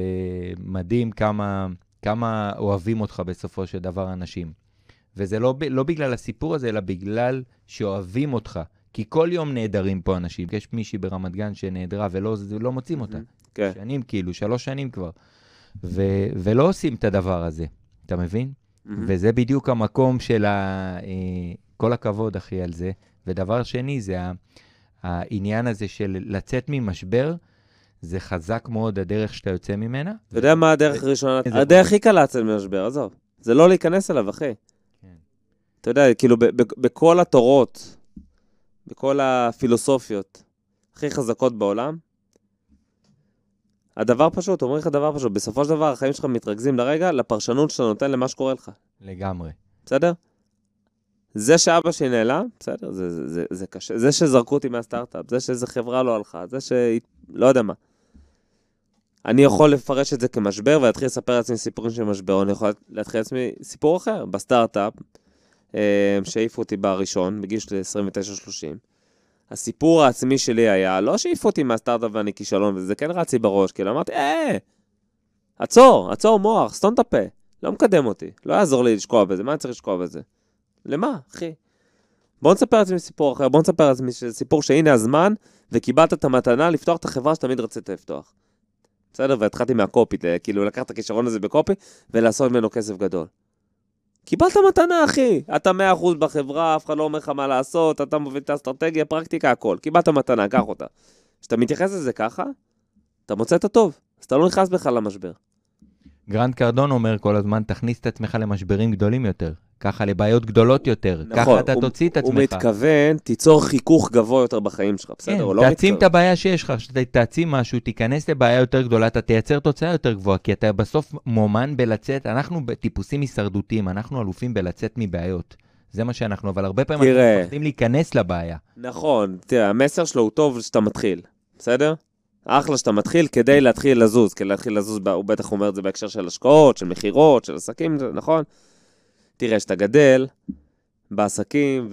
מדהים כמה, כמה אוהבים אותך בסופו של דבר אנשים. וזה לא, לא בגלל הסיפור הזה, אלא בגלל שאוהבים אותך. כי כל יום נעדרים פה אנשים. יש מישהי ברמת גן שנעדרה ולא לא מוצאים אותה. כן. שנים כאילו, שלוש שנים כבר. ו- ולא עושים את הדבר הזה, אתה מבין? מהמם. וזה בדיוק המקום של ה... אה, כל הכבוד, אחי, על זה. ודבר שני, זה. העניין הזה של לצאת ממשבר, זה חזק מאוד הדרך שאתה יוצא ממנה. אתה יודע מה הדרך הראשונה? הדרך הכי קלה לצאת ממשבר, עזוב. זה לא להיכנס אליו, אחי. כן. אתה יודע, כאילו, בכל התורות, בכל הפילוסופיות הכי חזקות בעולם, הדבר פשוט, אומרים לך דבר פשוט, בסופו של דבר החיים שלך מתרכזים לרגע לפרשנות שאתה נותן למה שקורה לך, לגמרי. בסדר? זה שאבא שלי נעלם, בסדר, זה, זה, זה, זה קשה. זה שזרקו אותי מהסטארט-אפ, זה שאיזה חברה לא הלכה, זה ש... לא יודע מה. אני יכול לפרש את זה כמשבר ולהתחיל לספר לעצמי סיפורים של משבר, או אני יכול להתחיל לעצמי סיפור אחר. בסטארט-אפ, שהעיפו אותי בראשון, בגיל של 29-30, הסיפור העצמי שלי היה, לא שהעיפו אותי מהסטארט-אפ ואני כישלון, וזה כן רץ לי בראש, כאילו אמרתי, אה, עצור, עצור מוח, סתום את הפה, לא מקדם אותי, לא יעזור לי לשקוע בזה, מה אני צריך לשקוע בזה? למה, אחי? בוא נספר לעצמי סיפור אחר, בוא נספר לעצמי סיפור שהנה הזמן, וקיבלת את המתנה לפתוח את החברה שתמיד רצית לפתוח. בסדר? והתחלתי מהקופי, כאילו לקחת את הכישרון הזה בקופי ולעשות ממנו כסף גדול. קיבלת מתנה, אחי. אתה 100% בחברה, אף אחד לא אומר לך מה לעשות, אתה מוביל את האסטרטגיה, פרקטיקה, הכל. קיבלת מתנה, קח אותה. כשאתה מתייחס לזה ככה, אתה מוצא את הטוב. אז אתה לא נכנס בכלל למשבר. גרנט קרדון אומר כל הזמן, תכניס את עצמך למשברים גדולים יותר. ככה לבעיות גדולות יותר. נכון, ככה אתה הוא- תוציא את עצמך. הוא מתכוון, תיצור חיכוך גבוה יותר בחיים שלך, בסדר? כן, הוא לא תעצים. את הבעיה שיש לך, תעצים משהו, תיכנס לבעיה יותר גדולה, אתה תייצר תוצאה יותר גבוהה, כי אתה בסוף מיומן בלצאת, אנחנו טיפוסים הישרדותיים, אנחנו אלופים בלצאת מבעיות. זה מה שאנחנו, אבל הרבה פעמים תראה. אנחנו מפחדים להיכנס לבעיה. נכון, תראה, המסר שלו הוא טוב שאתה מתחיל, בסדר? אחלה שאתה מתחיל כדי להתחיל לזוז, כדי להתחיל לזוז, הוא בטח אומר את זה בהקשר של השקעות, של מכירות, של עסקים, נכון? תראה, שאתה גדל בעסקים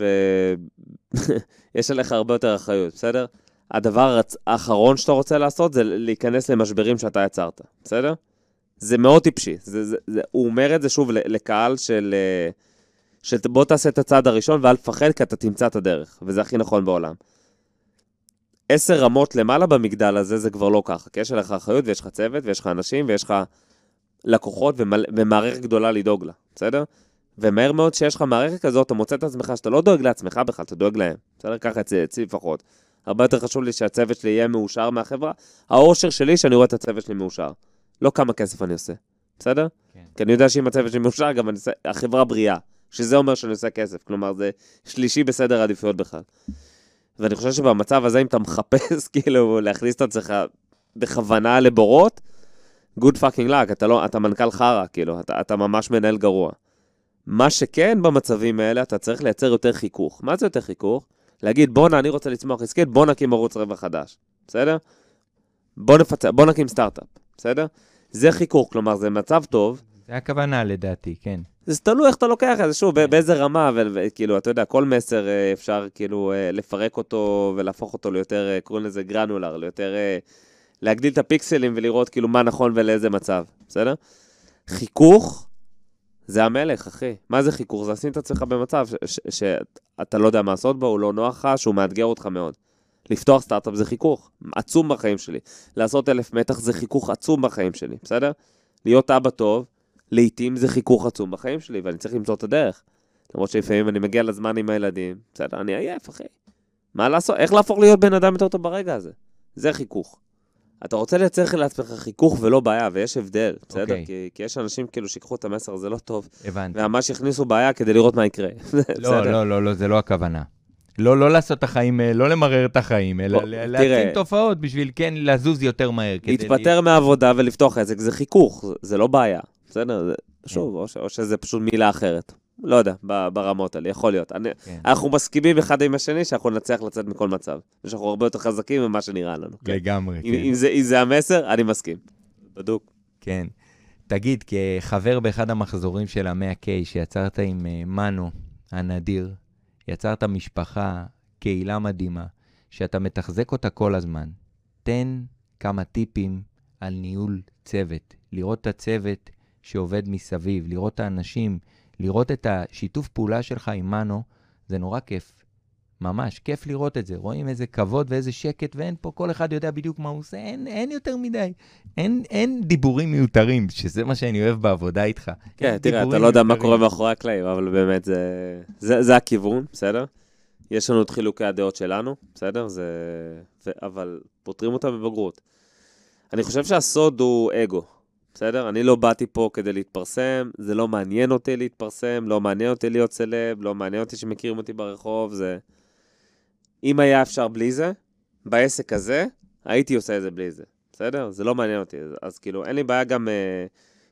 ויש עליך הרבה יותר אחריות, בסדר? הדבר האחרון שאתה רוצה לעשות זה להיכנס למשברים שאתה יצרת, בסדר? זה מאוד טיפשי. זה, זה, זה, הוא אומר את זה שוב לקהל של, אה, של בוא תעשה את הצעד הראשון ואל תפחד כי אתה תמצא את הדרך, וזה הכי נכון בעולם. עשר רמות למעלה במגדל הזה זה כבר לא ככה, כי יש עליך אחריות ויש לך צוות ויש לך אנשים ויש לך לקוחות. ומערכת גדולה לדאוג לה, בסדר? ומהר מאוד שיש לך מערכת כזאת, אתה מוצא את עצמך שאתה לא דואג לעצמך בכלל, אתה דואג להם, בסדר? ככה אצלי, לפחות. הרבה יותר חשוב לי שהצוות שלי יהיה מאושר מהחברה. האושר שלי שאני רואה את הצוות שלי מאושר. לא כמה כסף אני עושה, בסדר? כן. כי אני יודע שאם הצוות שלי מאושר, גם אני עושה, החברה בריאה, שזה אומר שאני עושה כסף, כלומר זה שלישי בסדר העדיפויות בכלל. ואני חושב שבמצב הזה, אם אתה מחפש כאילו להכניס את עצמך בכוונה לבורות, good fucking luck, אתה, לא, אתה מנכ"ל חרא, כאילו, אתה, אתה ממש מנהל גרוע. מה שכן במצבים האלה, אתה צריך לייצר יותר חיכוך. מה זה יותר חיכוך? להגיד, בואנה, אני רוצה לצמוח עסקית, בוא נקים ערוץ רווח חדש, בסדר? בוא נפצה, בוא נקים סטארט-אפ, בסדר? זה חיכוך, כלומר, זה מצב טוב, זה הכוונה לדעתי, כן. זה תלוי איך אתה לוקח את זה, שוב, ב- באיזה רמה, וכאילו, אתה יודע, כל מסר אה, אפשר כאילו אה, לפרק אותו ולהפוך אותו ליותר, אה, קוראים לזה גרנולר, ליותר, להגדיל את הפיקסלים ולראות כאילו מה נכון ולאיזה מצב, בסדר? חיכוך זה המלך, אחי. מה זה חיכוך? זה לשים את עצמך במצב שאתה לא יודע מה לעשות בו, הוא לא נוח לך, שהוא מאתגר אותך מאוד. לפתוח סטארט-אפ זה חיכוך, עצום בחיים שלי. לעשות אלף מתח זה חיכוך עצום בחיים שלי, בסדר? להיות אבא טוב, לעתים זה חיכוך עצום בחיים שלי, ואני צריך למצוא את הדרך. למרות שלפעמים אני מגיע לזמן עם הילדים, בסדר, אני עייף, אחי. מה לעשות? איך להפוך להיות בן אדם יותר טוב ברגע הזה? זה חיכוך. אתה רוצה לייצר לעצמך חיכוך ולא בעיה, ויש הבדל, בסדר? אוקיי. כי, כי יש אנשים כאילו שיקחו את המסר הזה לא טוב, הבנתי. וממש יכניסו בעיה כדי לראות מה יקרה. לא, לא, לא, לא, זה לא הכוונה. לא, לא לעשות את החיים, אה, לא למרר את החיים, אלא בוא, ל- תראה. להציג תופעות בשביל כן לזוז יותר מהר. להתפטר מהעבודה ולפתוח עסק זה חיכוך, זה- זה לא בעיה, בסדר? זה, שוב, או, ש, או שזה פשוט מילה אחרת. לא יודע, ברמות האלה, יכול להיות. אני, כן. אנחנו מסכימים אחד עם השני שאנחנו נצליח לצאת מכל מצב. ושאנחנו הרבה יותר חזקים ממה שנראה לנו. כן. לגמרי, אם, כן. אם, זה, אם זה המסר, אני מסכים. בדוק. כן. תגיד, כחבר באחד המחזורים של ה-100K שיצרת עם אה, מנו הנדיר, יצרת משפחה, קהילה מדהימה, שאתה מתחזק אותה כל הזמן. תן כמה טיפים על ניהול צוות. לראות את הצוות שעובד מסביב, לראות את האנשים, לראות את השיתוף פעולה שלך עם מנו, זה נורא כיף. ממש, כיף לראות את זה. רואים איזה כבוד ואיזה שקט, ואין פה, כל אחד יודע בדיוק מה הוא עושה, אין, אין יותר מדי. אין, אין דיבורים מיותרים, שזה מה שאני אוהב בעבודה איתך. כן, תראה, אתה דיבורים לא יודע מה מיותרים. קורה מאחורי הקלעים, אבל באמת זה, זה, זה הכיוון, בסדר? יש לנו את חילוקי הדעות שלנו, בסדר? זה... ו... אבל פותרים אותם בבגרות. אני חושב שהסוד הוא אגו, בסדר? אני לא באתי פה כדי להתפרסם, זה לא מעניין אותי להתפרסם, לא מעניין אותי להיות סלב, לא מעניין אותי שמכירים אותי ברחוב, זה... אם היה אפשר בלי זה, בעסק הזה, הייתי עושה את זה בלי זה, בסדר? זה לא מעניין אותי, אז, אז כאילו, אין לי בעיה גם, אה,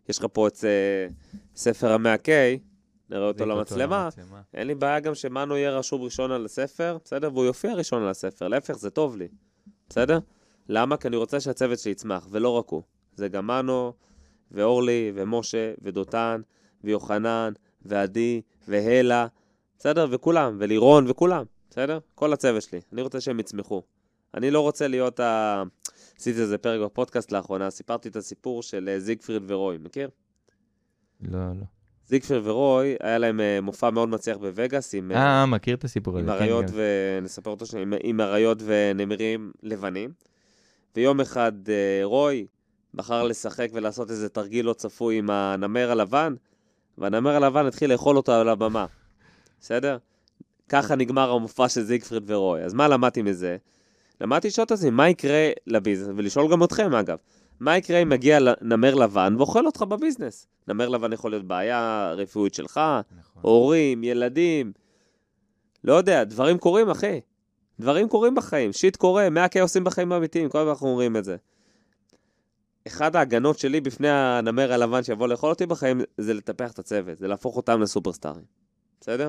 יש לך פה את אה, ספר המאה K, נראה אותו למצלמה, אין לי בעיה גם שמנו יהיה רשום ראשון על הספר, בסדר? והוא יופיע ראשון על הספר, להפך, זה טוב לי, בסדר? למה? כי אני רוצה שהצוות שלי יצמח, ולא רק הוא. זה גם מנו, ואורלי, ומשה, ודותן, ויוחנן, ועדי, והלה, בסדר? וכולם, ולירון, וכולם, בסדר? כל הצוות שלי. אני רוצה שהם יצמחו. אני לא רוצה להיות ה... עשיתי איזה פרק בפודקאסט לאחרונה, סיפרתי את הסיפור של אה, זיגפריד ורוי, מכיר? לא, לא. זיגפריד ורוי, היה להם אה, מופע מאוד מצליח בווגאס עם... אה, מכיר את הסיפור הזה. עם כן, אריות כן. ו... נספר אותו שנייה, עם- אריות ונמרים לבנים. ויום אחד אה, רוי בחר לשחק ולעשות איזה תרגיל לא צפוי עם הנמר הלבן, והנמר הלבן התחיל לאכול אותו על הבמה. בסדר? ככה נגמר המופע של זיגפריד ורוי. אז מה למדתי מזה? למדתי לשאול את עצמי, מה יקרה לביזנס, ולשאול גם אתכם אגב, מה יקרה אם מגיע נמר לבן ואוכל אותך בביזנס? נמר לבן יכול להיות בעיה רפואית שלך, נכון. הורים, ילדים, לא יודע, דברים קורים, אחי. דברים קורים בחיים, שיט קורה, 100K עושים בחיים האמיתיים, כל הזמן אנחנו אומרים את זה. אחד ההגנות שלי בפני הנמר הלבן שיבוא לאכול אותי בחיים, זה לטפח את הצוות, זה להפוך אותם לסופרסטארים, בסדר?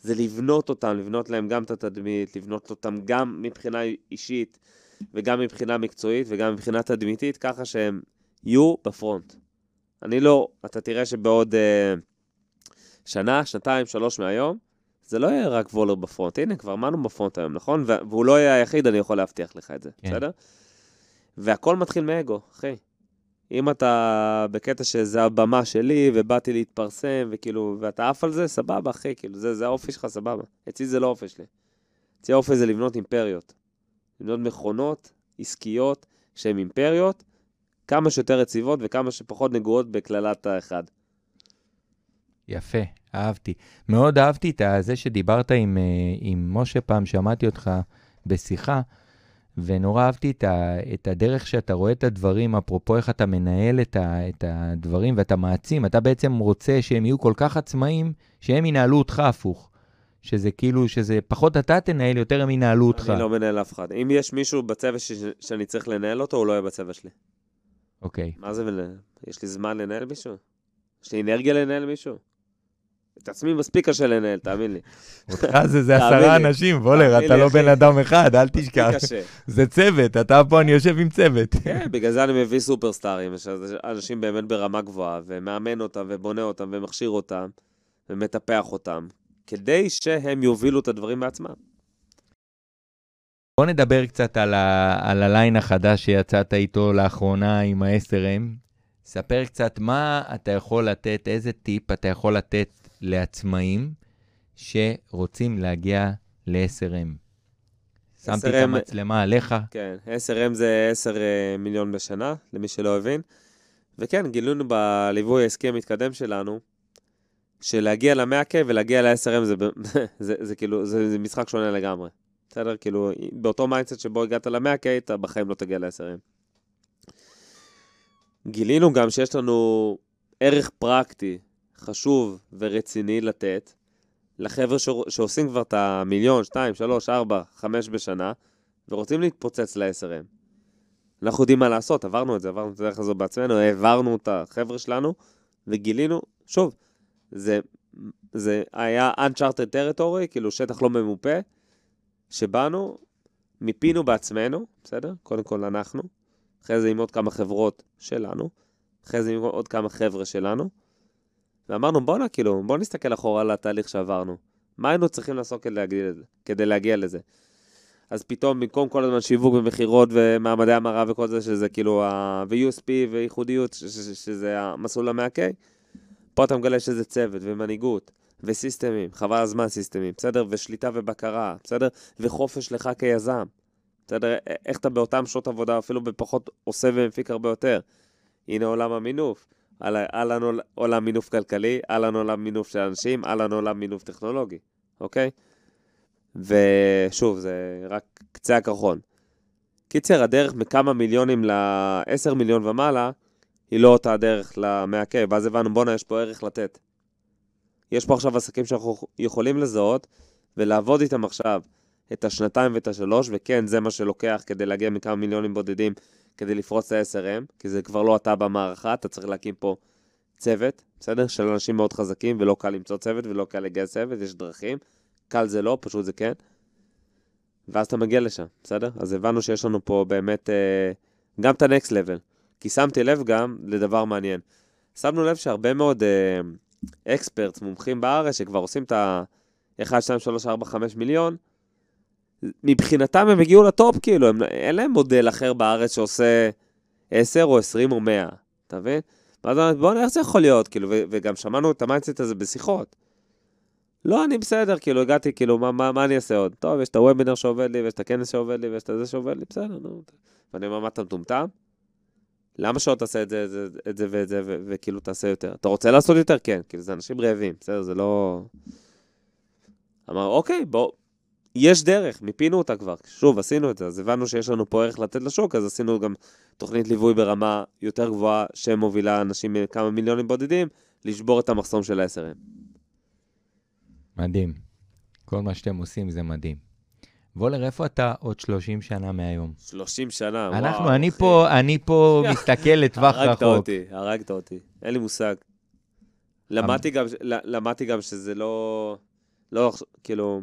זה לבנות אותם, לבנות להם גם את התדמית, לבנות אותם גם מבחינה אישית, וגם מבחינה מקצועית, וגם מבחינה תדמיתית, ככה שהם יהיו בפרונט. אני לא, אתה תראה שבעוד אה, שנה, שנתיים, שלוש מהיום, זה לא יהיה רק וולר בפרונט. הנה, כבר מנו בפרונט היום, נכון? והוא לא יהיה היחיד, אני יכול להבטיח לך את זה, כן. בסדר? והכל מתחיל מאגו, אחי. אם אתה בקטע שזה הבמה שלי, ובאתי להתפרסם, וכאילו, ואתה עף על זה, סבבה, אחי, כאילו, זה, זה האופי שלך, סבבה. אצלי זה לא האופי שלי. אצלי האופי זה לבנות אימפריות. לבנות מכונות עסקיות שהן אימפריות, כמה שיותר יציבות וכמה שפחות נגועות בקללת האחד. יפה, אהבתי. מאוד אהבתי את זה שדיברת עם, אה, עם משה פעם, שמעתי אותך בשיחה, ונורא אהבתי את, ה, את הדרך שאתה רואה את הדברים, אפרופו איך אתה מנהל את, ה, את הדברים ואתה מעצים. אתה בעצם רוצה שהם יהיו כל כך עצמאים, שהם ינהלו אותך הפוך. שזה כאילו, שזה פחות אתה תנהל, יותר הם ינהלו אותך. אני לא מנהל אף אחד. אם יש מישהו בצוות ש- שאני צריך לנהל אותו, הוא לא יהיה בצוות שלי. אוקיי. מה זה מנהל? יש לי זמן לנהל מישהו? יש לי אנרגיה לנהל מישהו? את עצמי מספיק קשה לנהל, תאמין לי. אותך זה, זה עשרה. אנשים, וולר, אתה לא. בן אדם אחד, אל תשכח. זה צוות, אתה פה, אני יושב עם צוות. כן, בגלל זה אני מביא סופרסטארים, אנשים באמת ברמה גבוהה, ומאמן אותם, ובונה אותם, ומכשיר אותם, ומטפח אותם, כדי שהם יובילו את הדברים בעצמם. בוא נדבר קצת על, ה, על הליין החדש שיצאת איתו לאחרונה עם ה-SRM. ספר קצת מה אתה יכול לתת, איזה טיפ אתה יכול לתת לעצמאים שרוצים להגיע ל-10M. שמתי את 10M המצלמה עליך. כן, 10M זה 10 אה, מיליון בשנה, למי שלא הבין. וכן, גילינו בליווי העסקי המתקדם שלנו, שלהגיע ל-100K ולהגיע ל-10M זה, ב- זה, זה כאילו, זה, זה משחק שונה לגמרי. בסדר? כאילו, באותו mindset שבו הגעת ל-100K, אתה בחיים לא תגיע ל-10M. גילינו גם שיש לנו ערך פרקטי, חשוב ורציני לתת לחבר'ה ש... שעושים כבר את המיליון, שתיים, שלוש, ארבע, חמש בשנה, ורוצים להתפוצץ ל-SRM. אנחנו יודעים מה לעשות, עברנו את זה, עברנו את הדרך הזו בעצמנו, העברנו את החבר'ה שלנו, וגילינו, שוב, זה, זה היה Uncharted Territory, כאילו שטח לא ממופה, שבאנו, מיפינו בעצמנו, בסדר? קודם כל אנחנו, אחרי זה עם עוד כמה חברות שלנו, אחרי זה עם עוד כמה חבר'ה שלנו, ואמרנו, בואנה, כאילו, בוא נסתכל אחורה על התהליך שעברנו. מה היינו צריכים לעשות כדי להגיע? כדי להגיע לזה? אז פתאום, במקום כל הזמן שיווק ומכירות ומעמדי המרה וכל זה, שזה כאילו ה... ו-USP וייחודיות, ש- ש- שזה המסלול ה-100K, פה אתה מגלה שזה צוות ומנהיגות וסיסטמים, חבל הזמן סיסטמים, בסדר? ושליטה ובקרה, בסדר? וחופש לך כיזם, בסדר? איך אתה באותן שעות עבודה, אפילו בפחות עושה ומפיק הרבה יותר. הנה עולם המינוף. אהלן עול- עולם מינוף כלכלי, אהלן עולם מינוף של אנשים, אהלן עולם מינוף טכנולוגי, אוקיי? ושוב, זה רק קצה הקרחון. קיצר, הדרך מכמה מיליונים ל-10 מיליון ומעלה, היא לא אותה הדרך ל-100K, ואז הבנו, בואנה, יש פה ערך לתת. יש פה עכשיו עסקים שאנחנו יכולים לזהות ולעבוד איתם עכשיו את השנתיים ואת השלוש, וכן, זה מה שלוקח כדי להגיע מכמה מיליונים בודדים כדי לפרוץ את ה-SRM, כי זה כבר לא אתה במערכה, אתה צריך להקים פה צוות, בסדר? של אנשים מאוד חזקים, ולא קל למצוא צוות ולא קל לגייס צוות, יש דרכים. קל זה לא, פשוט זה כן. ואז אתה מגיע לשם, בסדר? אז הבנו שיש לנו פה באמת אה, גם את ה-next level. כי שמתי לב גם לדבר מעניין. שמנו לב שהרבה מאוד experts, אה, מומחים בארץ, שכבר עושים את ה-1, 2, 3, 4, 5 מיליון, מבחינתם הם הגיעו ל top, כאילו, הם, אין להם מודל אחר בארץ שעושה 10 או 20 או 100, אתה מבין? ואז אמרתי, בוא'נה, איך זה יכול להיות? כאילו, ו- וגם שמענו את ה mindset הזה בשיחות. לא, אני בסדר, כאילו, הגעתי, כאילו, מה, מה, מה אני אעשה עוד? טוב, יש את הוובינר שעובד לי, ויש את הכנס שעובד לי, ויש את זה שעובד לי, בסדר, נו. ואני אומר, מה אתה מטומטם? למה שעוד תעשה את זה, את זה, את זה ואת זה, וכאילו תעשה יותר? אתה רוצה לעשות יותר? כן, כאילו, זה אנשים רעבים, בסדר, זה לא... אמר, אוקיי, בוא, יש דרך, מיפינו אותה כבר. שוב, עשינו את זה, אז הבנו שיש לנו פה ערך לתת לשוק, אז עשינו גם תוכנית ליווי ברמה יותר גבוהה, שמובילה אנשים מכמה מיליונים בודדים, לשבור את המחסום של ה-SRM. מדהים. כל מה שאתם עושים זה מדהים. וולר, איפה אתה עוד 30 שנה מהיום? 30 שנה, אנחנו, וואו. אנחנו, אני פה, אני פה מסתכל לטווח רחוק. הרגת אותי, הרגת אותי. אין לי מושג. למדתי גם, למדתי גם שזה לא, לא, כאילו,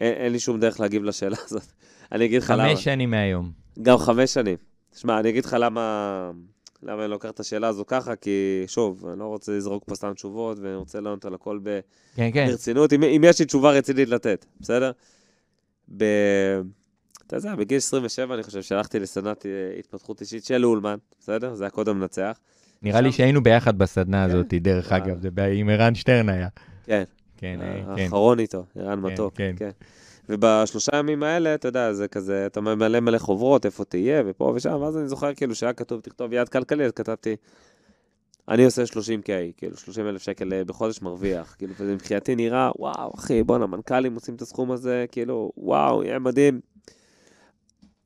אין, אין לי שום דרך להגיב לשאלה הזאת. אני אגיד לך למה. חמש שנים מהיום. גם חמש שנים. שמע, אני אגיד לך למה, למה אני לוקח את השאלה הזו ככה, כי שוב, אני לא רוצה לזרוק פה סתם תשובות, ואני רוצה לענות על הכל ב... כן, כן. ברצינות, אם, אם יש לי תשובה רצינית לתת, בסדר? ב... אתה יודע, בגיל 27 אני חושב שהלכתי לסדנת אה, התפתחות אישית של אולמן, בסדר? זה הקוד המנצח. נראה שם... לי שהיינו ביחד בסדנה כן? הזאת, דרך אגב, זה עם ערן שטרן היה. כן. כן, אה, כן. האחרון איתו, ערן כן, מתוק. כן. כן. ובשלושה ימים האלה, אתה יודע, זה כזה, אתה ממלא מלא חוברות, איפה תהיה, ופה ושם, ואז אני זוכר כאילו שהיה כתוב, תכתוב יד כלכלי, אז כתבתי, אני עושה 30K, כאילו 30 אלף שקל אה, בחודש מרוויח, כאילו, וזה מבחינתי נראה, וואו, אחי, בואנה, מנכ"לים עושים את הסכום הזה, כאילו, וואו, יהיה מדהים.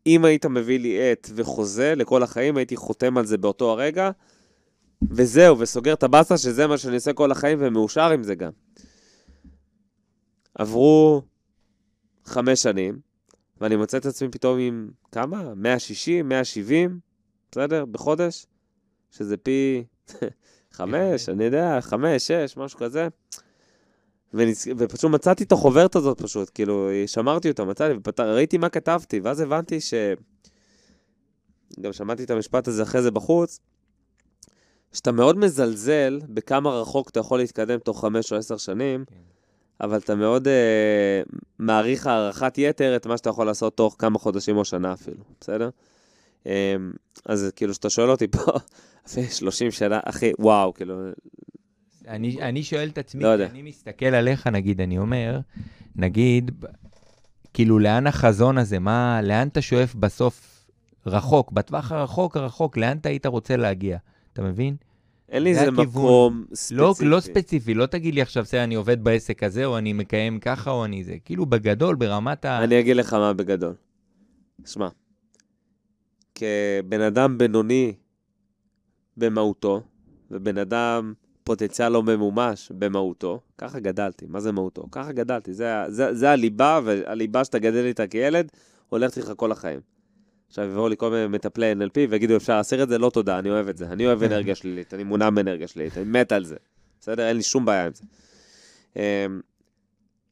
אם היית מביא לי עט וחוזה לכל החיים, הייתי חותם על זה באותו הרגע, וזהו, וסוגר את הבאסה, שזה מה שאני עושה כל החיים, ומאושר עם זה גם. עברו חמש שנים, ואני מוצא את עצמי פתאום עם כמה? 160, 170, בסדר? בחודש? שזה פי חמש, אני יודע, חמש, שש, משהו כזה. ונצ... ופשוט מצאתי את החוברת הזאת פשוט, כאילו, שמרתי אותה, מצאתי, ופת... ראיתי מה כתבתי, ואז הבנתי ש... גם שמעתי את המשפט הזה אחרי זה בחוץ, שאתה מאוד מזלזל בכמה רחוק אתה יכול להתקדם תוך חמש או עשר שנים, כן. אבל אתה מאוד uh, מעריך הערכת יתר את מה שאתה יכול לעשות תוך כמה חודשים או שנה אפילו, בסדר? Um, אז כאילו, כשאתה שואל אותי פה, אחרי 30 שנה, אחי, וואו, כאילו... אני, אני שואל את עצמי, לא אני מסתכל עליך, נגיד, אני אומר, נגיד, כאילו, לאן החזון הזה, מה, לאן אתה שואף בסוף רחוק, בטווח הרחוק הרחוק, לאן אתה היית רוצה להגיע, אתה מבין? אין לי איזה מקום ספציפי. לא, לא ספציפי, לא תגיד לי עכשיו, בסדר, אני עובד בעסק הזה, או אני מקיים ככה, או אני זה. כאילו, בגדול, ברמת ה... אני אגיד לך מה בגדול. שמע, כבן אדם בינוני במהותו, ובן אדם פוטנציאל לא ממומש במהותו, ככה גדלתי. מה זה מהותו? ככה גדלתי. זה, זה, זה הליבה, והליבה שאתה גדל איתה כילד, הולכת איתך כל החיים. עכשיו יבואו לי כל מיני מטפלי NLP ויגידו, אפשר להסיר את זה? לא תודה, אני אוהב את זה. אני אוהב אנרגיה שלילית, אני מונע מאנרגיה שלילית, אני מת על זה. בסדר? אין לי שום בעיה עם זה. אמ,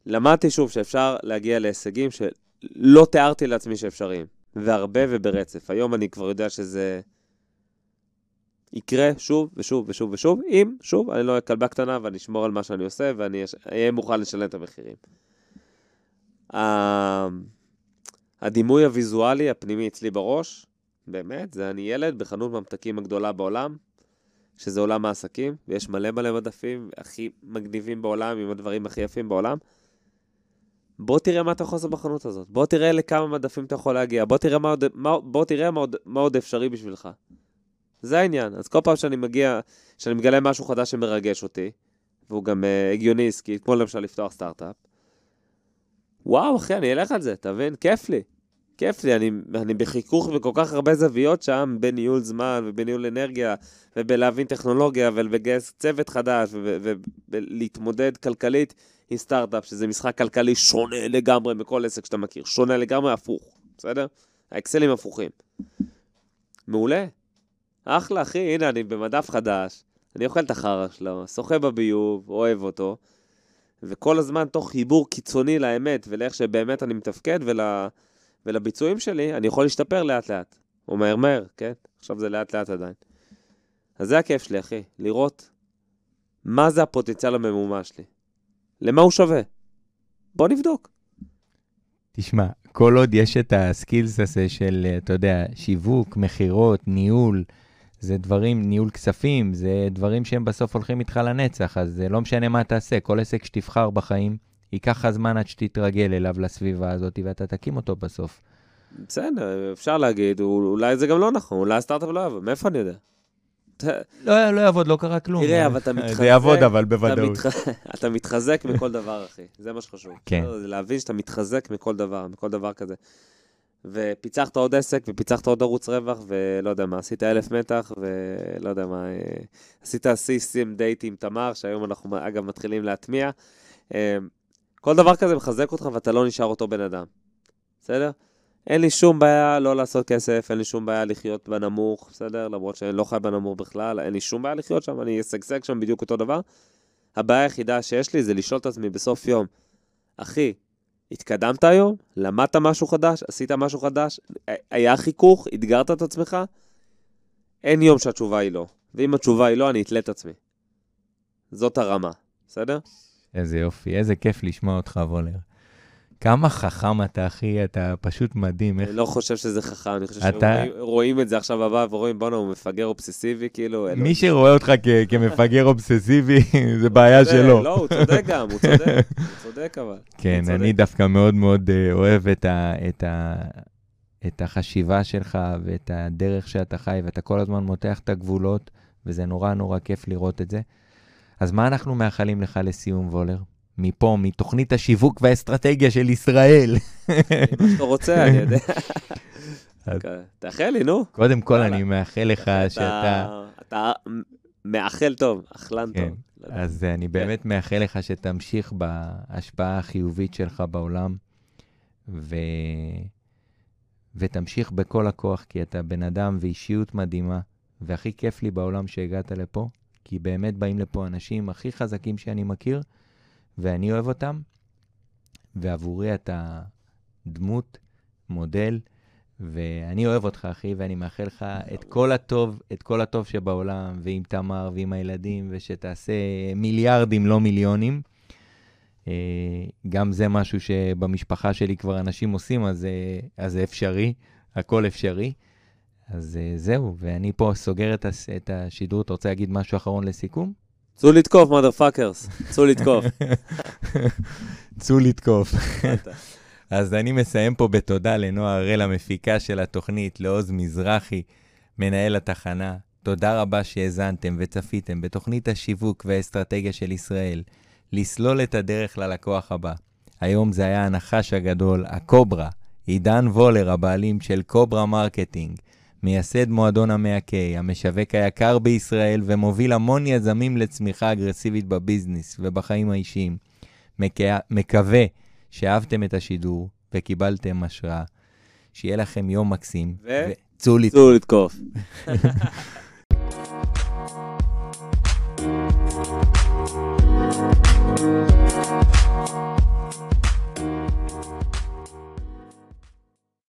למדתי שוב שאפשר להגיע להישגים שלא תיארתי לעצמי שאפשריים, והרבה וברצף. היום אני כבר יודע שזה יקרה שוב ושוב ושוב ושוב, אם, שוב, אני לא אהיה כלבה קטנה ואני אשמור על מה שאני עושה ואני אהיה מוכן לשלם את המחירים. הדימוי הוויזואלי הפנימי אצלי בראש, באמת, זה אני ילד בחנות ממתקים הגדולה בעולם, שזה עולם העסקים, ויש מלא מלא מדפים הכי מגניבים בעולם, עם הדברים הכי יפים בעולם. בוא תראה מה אתה יכול לעשות בחנות הזאת, בוא תראה לכמה מדפים אתה יכול להגיע, בוא תראה מה עוד, מה, בוא תראה מה עוד, מה עוד אפשרי בשבילך. זה העניין. אז כל פעם שאני מגיע, שאני מגלה משהו חדש שמרגש אותי, והוא גם uh, הגיוני עסקי, כמו למשל לפתוח סטארט-אפ, וואו, אחי, אני אלך על זה, אתה מבין? כיף לי. כיף לי, אני, אני בחיכוך בכל כך הרבה זוויות שם, בניהול זמן ובניהול אנרגיה, ובלהבין טכנולוגיה ולגייס צוות חדש, ולהתמודד כלכלית עם סטארט-אפ, שזה משחק כלכלי שונה לגמרי מכל עסק שאתה מכיר, שונה לגמרי, הפוך, בסדר? האקסלים הפוכים. מעולה. אחלה, אחי, הנה, אני במדף חדש, אני אוכל את החרא שלו, שוחה בביוב, אוהב אותו, וכל הזמן תוך חיבור קיצוני לאמת ולאיך שבאמת אני מתפקד ול... ולביצועים שלי, אני יכול להשתפר לאט-לאט. או מהר-מהר, כן? עכשיו זה לאט-לאט עדיין. אז זה הכיף שלי, אחי, לראות מה זה הפוטנציאל הממומש שלי. למה הוא שווה? בוא נבדוק. תשמע, כל עוד יש את הסקילס הזה של, אתה יודע, שיווק, מכירות, ניהול, זה דברים, ניהול כספים, זה דברים שהם בסוף הולכים איתך לנצח, אז זה לא משנה מה תעשה, כל עסק שתבחר בחיים, ייקח לך זמן עד שתתרגל אליו, לסביבה הזאת, ואתה תקים אותו בסוף. בסדר, אפשר להגיד, אולי זה גם לא נכון, אולי הסטארט-אפ לא יעבוד, מאיפה אני יודע? לא, לא יעבוד, לא קרה כלום. תראה, אבל אתה מתחזק... זה יעבוד, אבל בוודאות. אתה מתחזק מכל דבר, אחי. זה מה שחשוב. כן. זה להבין שאתה מתחזק מכל דבר, מכל דבר כזה. ופיצחת עוד עסק, ופיצחת עוד ערוץ רווח, ולא יודע מה, עשית אלף מתח, ולא יודע מה, אה, עשית סיסטים דייט עם תמר, שהיום אנחנו אגב מתחילים להטמיע. אה, כל דבר כזה מחזק אותך ואתה לא נשאר אותו בן אדם, בסדר? אין לי שום בעיה לא לעשות כסף, אין לי שום בעיה לחיות בנמוך, בסדר? למרות שאני לא חי בנמוך בכלל, אין לי שום בעיה לחיות שם, אני אשגשג שם בדיוק אותו דבר. הבעיה היחידה שיש לי זה לשאול את עצמי בסוף יום, אחי, התקדמת היום? למדת משהו חדש? עשית משהו חדש? היה חיכוך? אתגרת את עצמך? אין יום שהתשובה היא לא. ואם התשובה היא לא, אני אתלה את עצמי. זאת הרמה, בסדר? איזה יופי, איזה כיף לשמוע אותך, וולר. כמה חכם אתה, אחי, אתה פשוט מדהים. אני לא חושב שזה חכם, אני חושב אתה... שרואים את זה עכשיו בבא ורואים, בואנה, הוא מפגר אובססיבי, כאילו... מי שרואה אותך כמפגר אובססיבי, זה בעיה שלו. לא, הוא צודק גם, הוא צודק, הוא צודק אבל. כן, אני דווקא מאוד מאוד אה, אוהב את ה... את ה... את החשיבה שלך ואת הדרך שאתה חי, ואתה כל הזמן מותח את הגבולות, וזה נורא נורא כיף לראות את זה. אז מה אנחנו מאחלים לך לסיום, וולר? מפה, מתוכנית השיווק והאסטרטגיה של ישראל. מה שאתה רוצה, אני יודע. תאחל לי, נו. קודם כל, אני מאחל לך שאתה... אתה מאחל טוב, אכלן כן. טוב. אז אני כן. באמת מאחל לך שתמשיך בהשפעה החיובית שלך בעולם, ו... ותמשיך בכל הכוח, כי אתה בן אדם ואישיות מדהימה, והכי כיף לי בעולם שהגעת לפה, כי באמת באים לפה אנשים הכי חזקים שאני מכיר, ואני אוהב אותם, ועבורי אתה דמות, מודל, ואני אוהב אותך, אחי, ואני מאחל לך את כל הטוב, את כל הטוב שבעולם, ועם תמר ועם הילדים, ושתעשה מיליארדים, לא מיליונים. אה, גם זה משהו שבמשפחה שלי כבר אנשים עושים, אז, זה אפשרי, הכל אפשרי. אז אה, זהו, ואני פה סוגר את השידור. אתה רוצה להגיד משהו אחרון לסיכום? צאו לתקוף, motherfuckers. צאו לתקוף. צאו לתקוף. אז אני מסיים פה בתודה לנועה הראל, המפיקה של התוכנית, לעוז מזרחי, מנהל התחנה. תודה רבה שהאזנתם וצפיתם בתוכנית השיווק והאסטרטגיה של ישראל, לסלול את הדרך ללקוח הבא. היום זה היה הנחש הגדול, הקוברה, עידן וולר, הבעלים של קוברה מרקטינג. מייסד מועדון המאה K, המשווק היקר בישראל ומוביל המון יזמים לצמיחה אגרסיבית בביזנס ובחיים האישיים. מקווה שאהבתם את השידור וקיבלתם השראה. שיהיה לכם יום מקסים. ו... וצאו לתקוף. לתקוף.